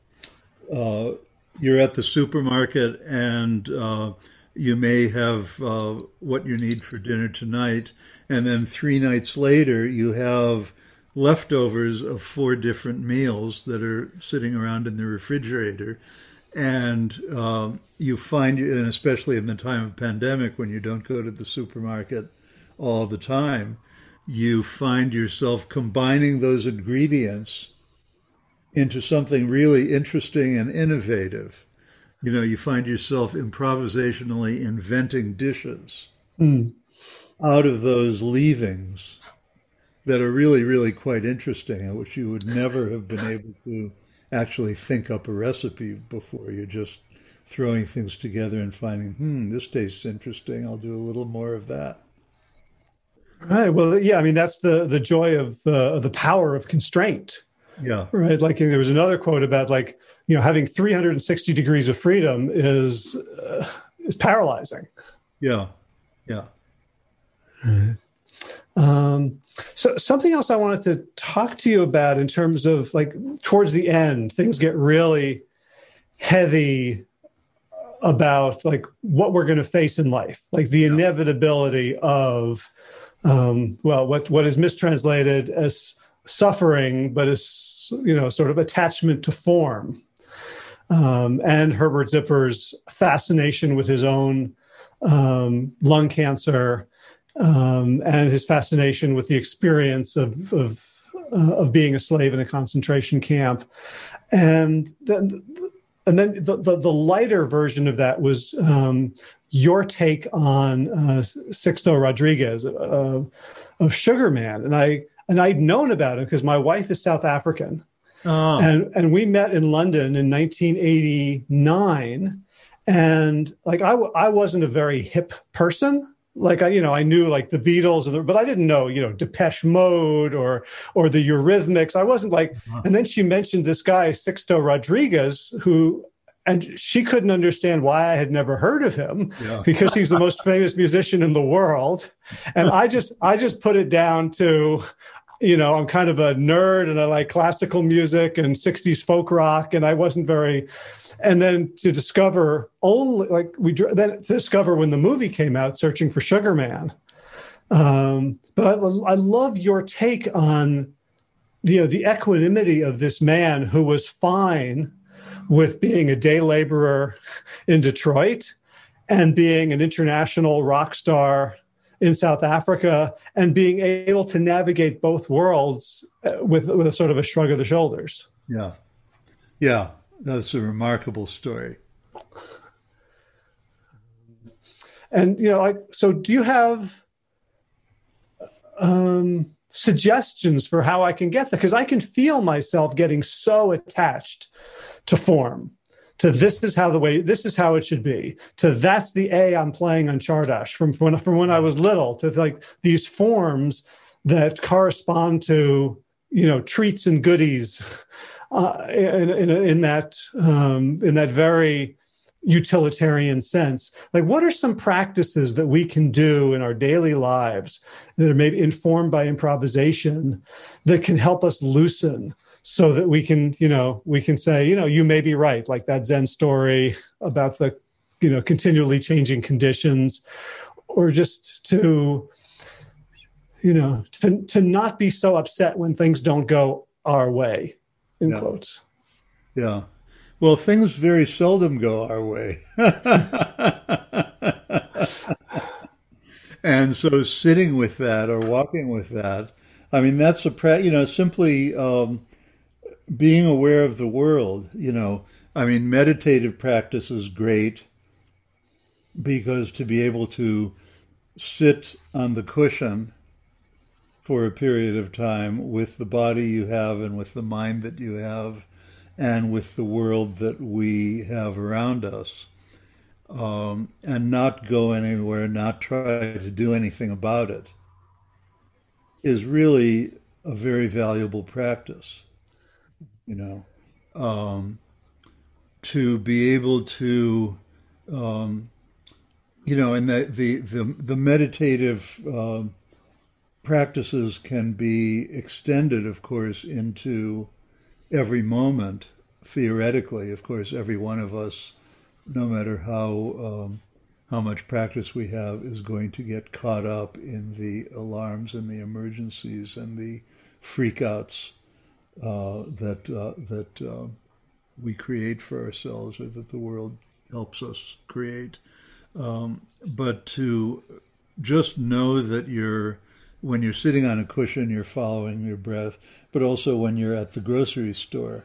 B: uh, you're at the supermarket and uh, you may have uh, what you need for dinner tonight, and then three nights later you have leftovers of four different meals that are sitting around in the refrigerator, and um, you find, and especially in the time of pandemic when you don't go to the supermarket all the time, you find yourself combining those ingredients into something really interesting and innovative. You know, you find yourself improvisationally inventing dishes mm. out of those leavings that are really, really quite interesting and which you would never have been able to actually think up a recipe before. You're just throwing things together and finding, hmm, this tastes interesting. I'll do a little more of that.
A: Right. Well, yeah. I mean, that's the the joy of the the power of constraint.
B: Yeah.
A: Right. Like there was another quote about like you know having 360 degrees of freedom is uh, is paralyzing.
B: Yeah. Yeah.
A: Um, so something else I wanted to talk to you about in terms of like towards the end, things get really heavy about like what we're going to face in life, like the yeah. inevitability of um, well, what what is mistranslated as suffering, but as you know, sort of attachment to form, um, and Herbert Zipper's fascination with his own um, lung cancer um, and his fascination with the experience of of, uh, of being a slave in a concentration camp, and then and then the, the, the lighter version of that was um, your take on uh, Sixto Rodriguez uh, of Sugarman, and I and I'd known about him because my wife is South African, oh. and and we met in London in 1989, and like I w- I wasn't a very hip person like I, you know, I knew like the Beatles, the, but I didn't know, you know, Depeche Mode or or the Eurythmics. I wasn't like. Uh-huh. And then she mentioned this guy Sixto Rodriguez, who, and she couldn't understand why I had never heard of him yeah. because he's the most famous musician in the world. And I just, I just put it down to, you know, I'm kind of a nerd and I like classical music and 60s folk rock, and I wasn't very and then to discover only like we then discover when the movie came out, searching for Sugar Man. Um, but I, I love your take on you know the equanimity of this man who was fine with being a day laborer in Detroit and being an international rock star in South Africa and being able to navigate both worlds uh, with with a sort of a shrug of the shoulders.
B: Yeah. Yeah. That's a remarkable story.
A: And you know, like, so do you have um, suggestions for how I can get there? Because I can feel myself getting so attached to form, to this is how the way this is how it should be, to that's the A I'm playing on Csárdás from from when, from when I was little, to like these forms that correspond to you know treats and goodies uh, in, in, in, that um, in that very utilitarian sense. Like, what are some practices that we can do in our daily lives that are maybe informed by improvisation that can help us loosen? So that we can, you know, we can say, you know, you may be right, like that Zen story about the, you know, continually changing conditions, or just to, you know, to to not be so upset when things don't go our way in
B: yeah.
A: quotes.
B: Yeah. Well, things very seldom go our way. and so sitting with that or walking with that, I mean, that's a, pra- you know, simply um, being aware of the world, you know, I mean, meditative practice is great because to be able to sit on the cushion for a period of time with the body you have and with the mind that you have and with the world that we have around us. Um, and not go anywhere, not try to do anything about it, is really a very valuable practice. You know, um, to be able to, um, you know, and the the the, the meditative um, practices can be extended, of course, into every moment theoretically, of course, every one of us, no matter how um, how much practice we have, is going to get caught up in the alarms and the emergencies and the freakouts uh, that uh, that uh, we create for ourselves, or that the world helps us create. Um, but to just know that you're when you're sitting on a cushion, you're following your breath, but also when you're at the grocery store,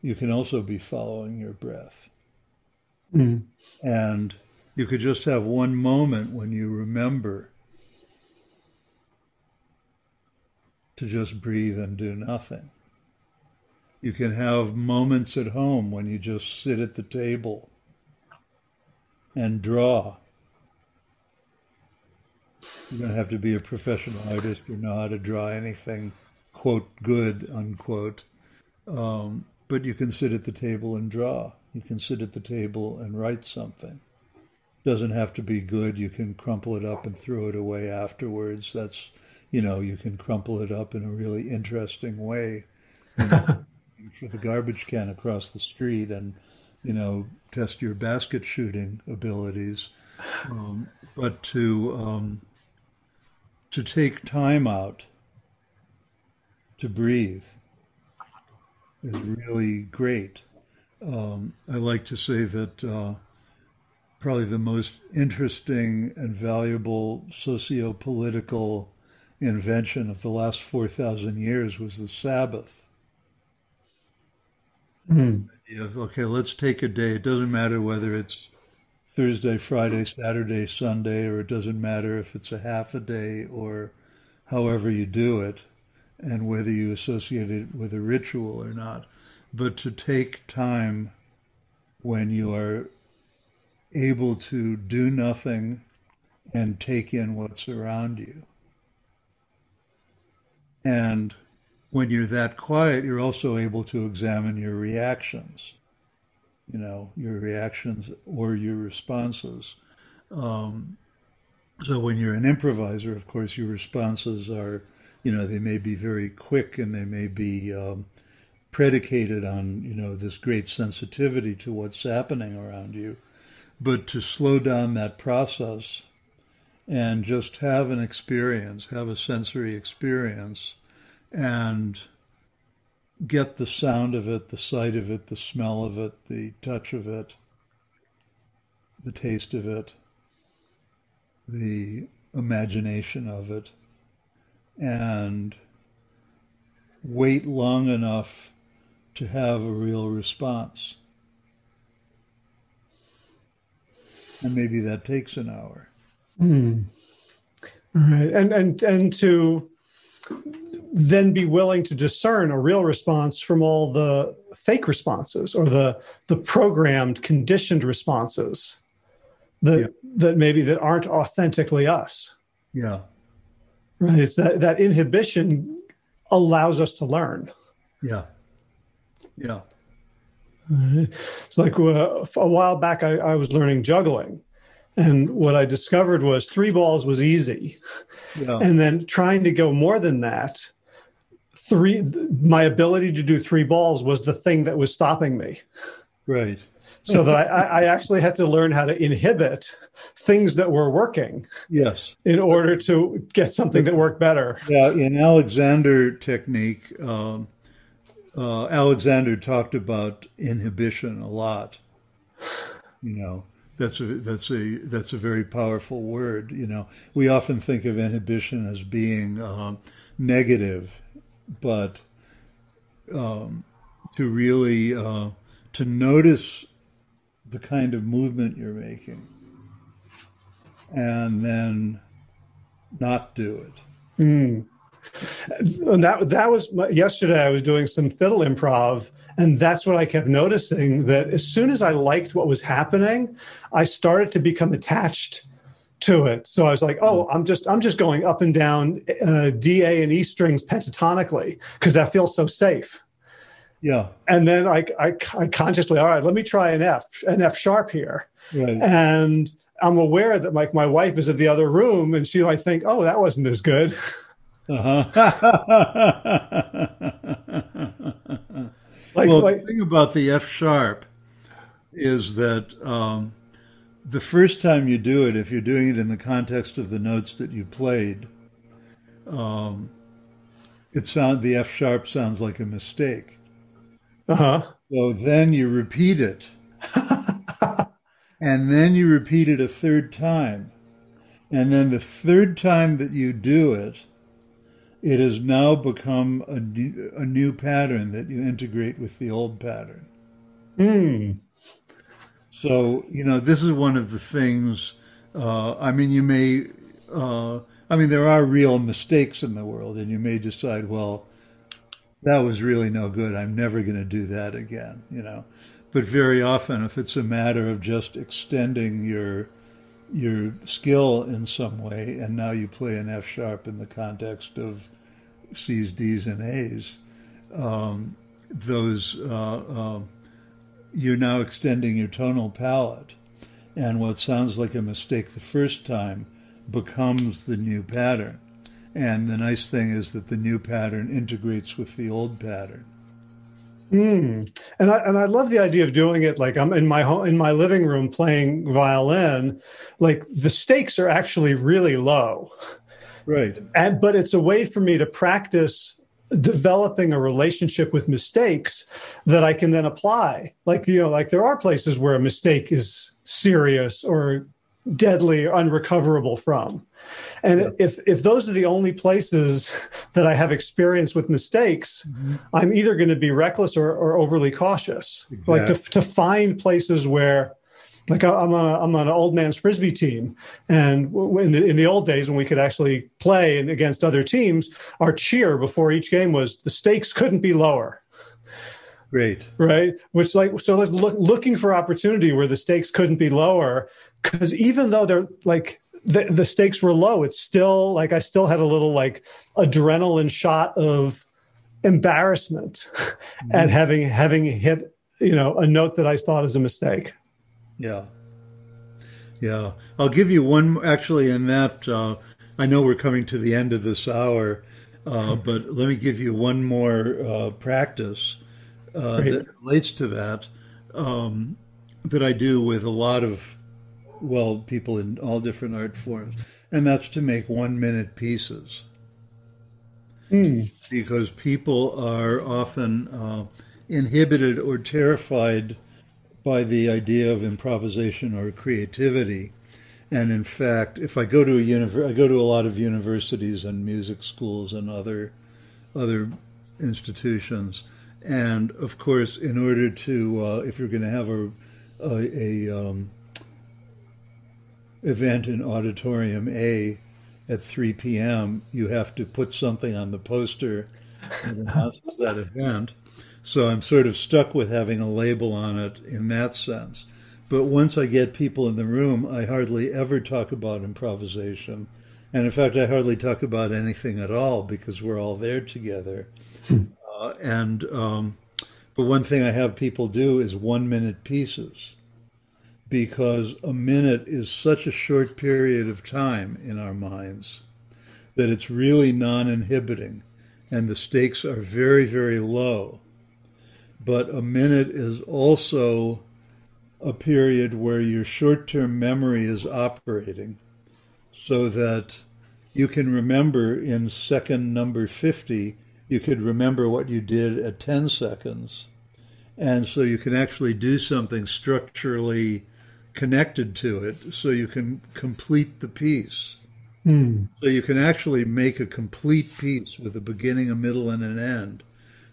B: you can also be following your breath. Mm. And you could just have one moment when you remember to just breathe and do nothing. You can have moments at home when you just sit at the table and draw you don't have to be a professional artist or know how to draw anything, quote, good, unquote. Um, but you can sit at the table and draw. You can sit at the table and write something. Doesn't have to be good. You can crumple it up and throw it away afterwards. That's, you know, you can crumple it up in a really interesting way you know, for the garbage can across the street and, you know, test your basket shooting abilities. Um, but to um, to take time out to breathe is really great. Um, I like to say that uh, probably the most interesting and valuable socio political invention of the last 4,000 years was the Sabbath. Mm. okay, let's take a day. It doesn't matter whether it's Thursday, Friday, Saturday, Sunday, or it doesn't matter if it's a half a day or however you do it, and whether you associate it with a ritual or not. But to take time when you are able to do nothing and take in what's around you. And when you're that quiet, you're also able to examine your reactions you know, your reactions or your responses. Um, so when you're an improviser, of course, your responses are, you know, they may be very quick and they may be um, predicated on, you know, this great sensitivity to what's happening around you. But to slow down that process and just have an experience, have a sensory experience, and get the sound of it, the sight of it, the smell of it, the touch of it, the taste of it, the imagination of it, and wait long enough to have a real response. And maybe that takes an hour.
A: Mm. All right. And and and to then be willing to discern a real response from all the fake responses or the the programmed conditioned responses that yeah. that maybe that aren't authentically us.
B: Yeah.
A: Right? It's that that inhibition allows us to learn.
B: Yeah. Yeah.
A: It's like uh, a while back I, I was learning juggling and what I discovered was three balls was easy. Yeah. And then trying to go more than that, three my ability to do three balls was the thing that was stopping me.
B: Right.
A: so that I, I, actually had to learn how to inhibit things that were working.
B: Yes.
A: In order to get something that worked better.
B: Yeah, in Alexander technique, um, uh, Alexander talked about inhibition a lot. You know, that's a that's a that's a very powerful word. You know, we often think of inhibition as being uh, negative, but um, to really uh, to notice the kind of movement you're making, and then not do it.
A: Mm. And that that was yesterday. I was doing some fiddle improv, and that's what I kept noticing. That as soon as I liked what was happening, I started to become attached to it. So I was like, oh, I'm just I'm just going up and down uh, D, A, and E strings pentatonically because that feels so safe.
B: Yeah.
A: And then I, I, I consciously, all right, let me try an F, an F sharp here. Right. And I'm aware that like my wife is in the other room and she might think, oh, that wasn't as good. Uh-huh.
B: Like, well, like, the thing about the F sharp is that um, the first time you do it, if you're doing it in the context of the notes that you played, um, it sound the F sharp sounds like a mistake.
A: Uh huh.
B: So then you repeat it, and then you repeat it a third time, and then the third time that you do it, it has now become a new, a new pattern that you integrate with the old pattern.
A: Hmm.
B: So you know this is one of the things. Uh, I mean, you may. Uh, I mean, there are real mistakes in the world, and you may decide, well, that was really no good. I'm never going to do that again, you know. But very often, if it's a matter of just extending your your skill in some way, and now you play an F sharp in the context of C's, D's, and A's, um, those uh, uh, you're now extending your tonal palette, and what sounds like a mistake the first time becomes the new pattern. And the nice thing is that the new pattern integrates with the old pattern.
A: Mm. And I and I love the idea of doing it like I'm in my home in my living room playing violin. Like the stakes are actually really low,
B: right?
A: And but it's a way for me to practice developing a relationship with mistakes that I can then apply. Like you know, like there are places where a mistake is serious or deadly unrecoverable from and yeah. if if those are the only places that i have experience with mistakes mm-hmm. i'm either going to be reckless or, or overly cautious exactly. like to, to find places where like I'm on, a, I'm on an old man's frisbee team, and in the in the old days when we could actually play against other teams, our cheer before each game was the stakes couldn't be lower.
B: Great,
A: right? Which like so, let's look looking for opportunity where the stakes couldn't be lower, because even though they're like the, the stakes were low, it's still like I still had a little like adrenaline shot of embarrassment mm-hmm. at having having hit you know a note that I thought is a mistake.
B: Yeah, yeah. I'll give you one actually in that. Uh, I know we're coming to the end of this hour, uh, hmm. but let me give you one more uh, practice uh, that relates to that um, that I do with a lot of well people in all different art forms, and that's to make one minute pieces.
A: Mm.
B: Because people are often uh, inhibited or terrified by the idea of improvisation or creativity. And in fact, if I go to a univer- I go to a lot of universities and music schools and other other institutions, and of course, in order to uh, if you're going to have a a, a um, event in Auditorium A at 3 p.m., you have to put something on the poster that announces that event. So I'm sort of stuck with having a label on it in that sense. But once I get people in the room, I hardly ever talk about improvisation. And in fact, I hardly talk about anything at all because we're all there together. Hmm. uh, and, um, but one thing I have people do is one minute pieces because a minute is such a short period of time in our minds that it's really non inhibiting and the stakes are very, very low. But a minute is also a period where your short term memory is operating so that you can remember in second number 50, you could remember what you did at 10 seconds. And so you can actually do something structurally connected to it so you can complete the piece.
A: Mm.
B: So you can actually make a complete piece with a beginning, a middle, and an end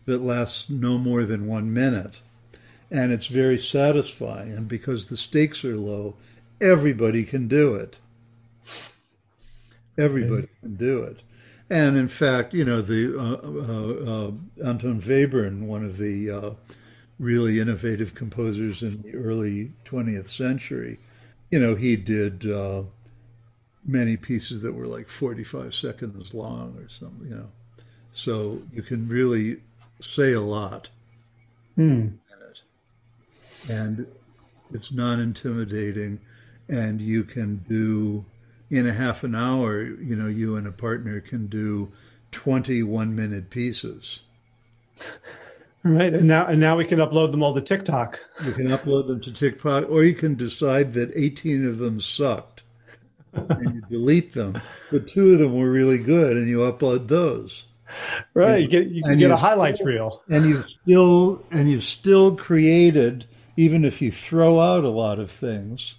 B: that lasts no more than one minute. And it's very satisfying. And because the stakes are low, everybody can do it. Everybody can do it. And in fact, you know, the uh, uh, uh, Anton Webern, one of the uh, really innovative composers in the early 20th century. You know, he did uh, many pieces that were like 45 seconds long or something, you know. So you can really say a lot
A: mm.
B: in it. And it's non intimidating. And you can do, in a half an hour, you know, you and a partner can do 21 minute pieces.
A: Right, and now and now we can upload them all to TikTok.
B: You can upload them to TikTok, or you can decide that 18 of them sucked, and you delete them. But two of them were really good, and you upload those.
A: Right, and, you get you get a highlights reel,
B: and you've still and you've still created, even if you throw out a lot of things,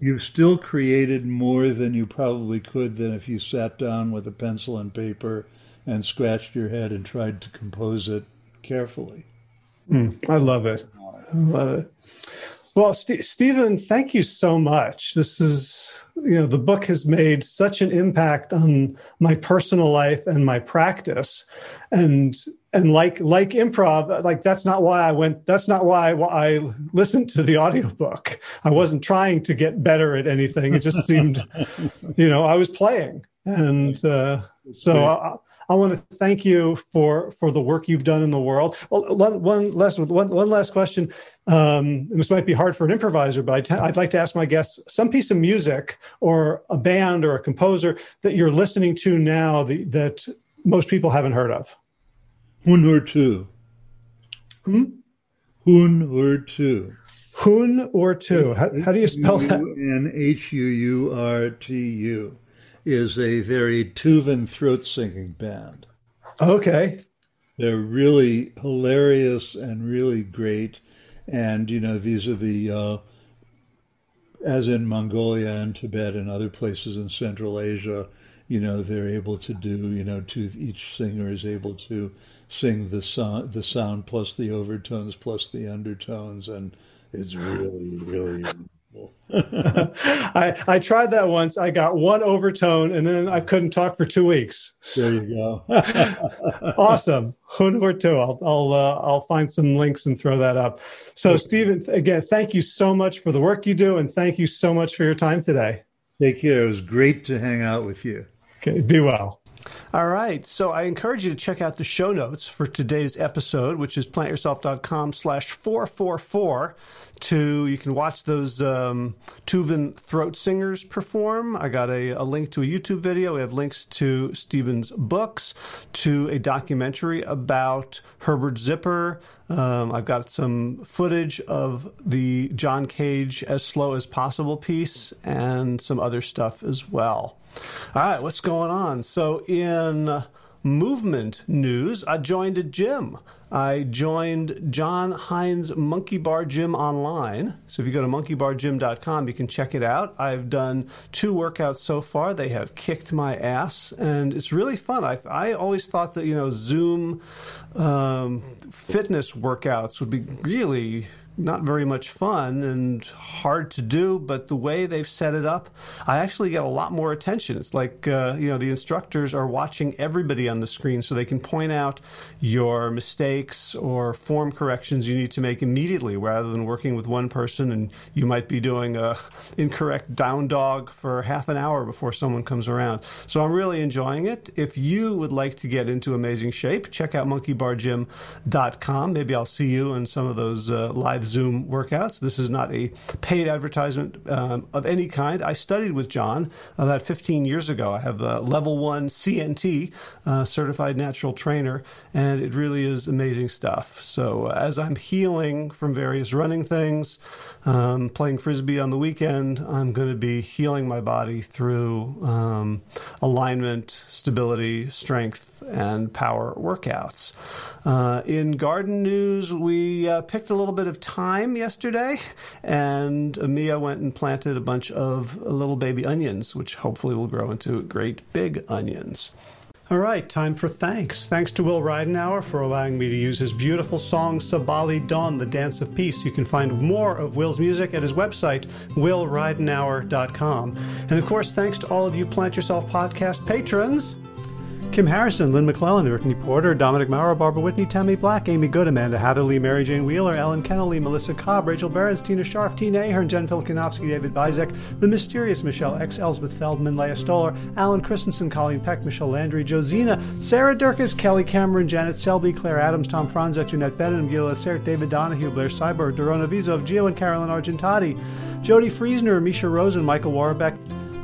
B: you've still created more than you probably could than if you sat down with a pencil and paper and scratched your head and tried to compose it carefully.
A: Mm, I love it. I love it. Well, St- Stephen, thank you so much. This is, you know, the book has made such an impact on my personal life and my practice, and and like like improv, like that's not why I went. That's not why I listened to the audiobook. I wasn't trying to get better at anything. It just seemed, you know, I was playing, and uh, so I, I want to thank you for for the work you've done in the world. Well, one, one last one, one last question. Um, this might be hard for an improviser, but I'd, like to ask my guests some piece of music or a band or a composer that you're listening to now the, that most people haven't heard of.
B: Huun-Huur-Tu.
A: Hmm?
B: Huun-Huur-Tu.
A: Hun or two. How, how do you spell that?
B: N H U U R T U is a very Tuvan throat singing band.
A: Okay.
B: They're really hilarious and really great. And, you know, these are the, uh, as in Mongolia and Tibet and other places in Central Asia, you know, they're able to do, you know, to each singer is able to sing the sound, the sound plus the overtones plus the undertones. And it's really, really
A: I I tried that once. I got one overtone, and then I couldn't talk for two weeks.
B: There you go.
A: awesome. Or. I'll I'll uh, I'll find some links and throw that up. So. Stephen, again, thank you so much for the work you do, and thank you so much for your time today.
B: Take care. It was great to hang out with you.
A: Okay. Be well. All right. So I encourage you to check out the show notes for today's episode, which is plantyourself.com slash 444 to you can watch those um, Tuvan throat singers perform. I got a, a, link to a YouTube video. We have links to Stephen's books, to a documentary about Herbert Zipper. Um, I've got some footage of the John Cage as slow as possible piece and some other stuff as well. All right, what's going on? So in movement news, I joined a gym. I joined Jon Hinds Monkey Bar Gym online. So if you go to monkeybargym.com, you can check it out. I've done two workouts so far. They have kicked my ass, and it's really fun. I, I always thought that, you know, Zoom um, fitness workouts would be really not very much fun and hard to do, but the way they've set it up, I actually get a lot more attention. It's like, uh, you know, the instructors are watching everybody on the screen so they can point out your mistakes or form corrections you need to make immediately rather than working with one person and you might be doing a incorrect down dog for half an hour before someone comes around. So I'm really enjoying it. If you would like to get into amazing shape, check out monkeybargym.com. Maybe I'll see you in some of those uh, live Zoom workouts. This is not a paid advertisement um, of any kind. I studied with Jon about 15 years ago. I have a level one CNT, uh, certified natural trainer, and it really is amazing stuff. So uh, as I'm healing from various running things, um, playing frisbee on the weekend, I'm going to be healing my body through um, alignment, stability, strength, and power workouts. Uh, in garden news, we uh, picked a little bit of thyme yesterday, and Mia went and planted a bunch of little baby onions, which hopefully will grow into great big onions. All right, time for thanks. Thanks to Will Ridenour for allowing me to use his beautiful song Sabali Dawn, The Dance of Peace. You can find more of Will's music at his website, willridenour.com. And of course, thanks to all of you Plant Yourself podcast patrons. Kim Harrison, Lynn McClellan, Brittany Porter, Dominic Maurer, Barbara Whitney, Tammy Black, Amy Good, Amanda Hatherley, Mary Jane Wheeler, Ellen Kennelly, Melissa Cobb, Rachel Behrens, Tina Scharf, Tina Ahern, Jen Filkinovsky, David Bizek, The Mysterious Michelle X, Elsbeth Feldman, Leah Stoller, Alan Christensen, Colleen Peck, Michelle Landry, Josina, Sarah Durkis, Kelly Cameron, Janet Selby, Claire Adams, Tom Franzek, Jeanette Bennett, Gila Sert, David Donahue, Blair Cyber, Dorona Vizov, Gio and Carolyn Argentati, Jody Friesner, Misha Rosen, Michael Warbeck,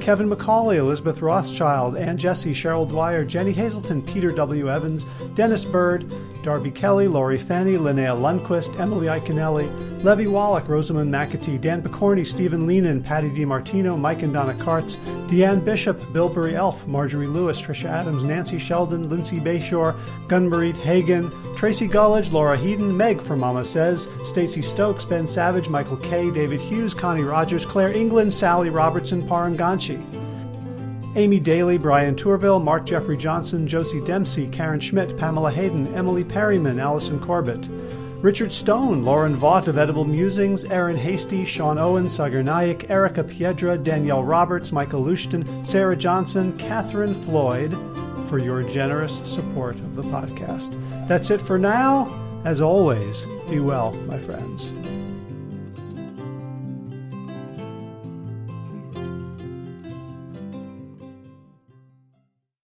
A: Kevin McCauley, Elizabeth Rothschild, Ann Jesse, Cheryl Dwyer, Jenny Hazelton, Peter W. Evans, Dennis Bird, Darby Kelly, Laurie Fanny, Linnea Lundquist, Emily Iconelli, Levy Wallach, Rosamund McAtee, Dan Picorni, Stephen Leenan, Patty DiMartino, Mike and Donna Kartz, Deanne Bishop, Billbury Elf, Marjorie Lewis, Trisha Adams, Nancy Sheldon, Lindsay Bayshore, Gunmarie Hagen, Tracy Gullidge, Laura Heaton, Meg from Mama Says, Stacy Stokes, Ben Savage, Michael Kay, David Hughes, Connie Rogers, Claire England, Sally Robertson, Paranganchi. Amy Daly, Brian Tourville, Mark Jeffrey Johnson, Josie Dempsey, Karen Schmidt, Pamela Hayden, Emily Perryman, Allison Corbett, Richard Stone, Lauren Vaught of Edible Musings, Aaron Hasty, Sean Owen, Sagar Naik, Erica Piedra, Danielle Roberts, Michael Lushton, Sarah Johnson, Catherine Floyd, for your generous support of the podcast. That's it for now. As always, be well, my friends.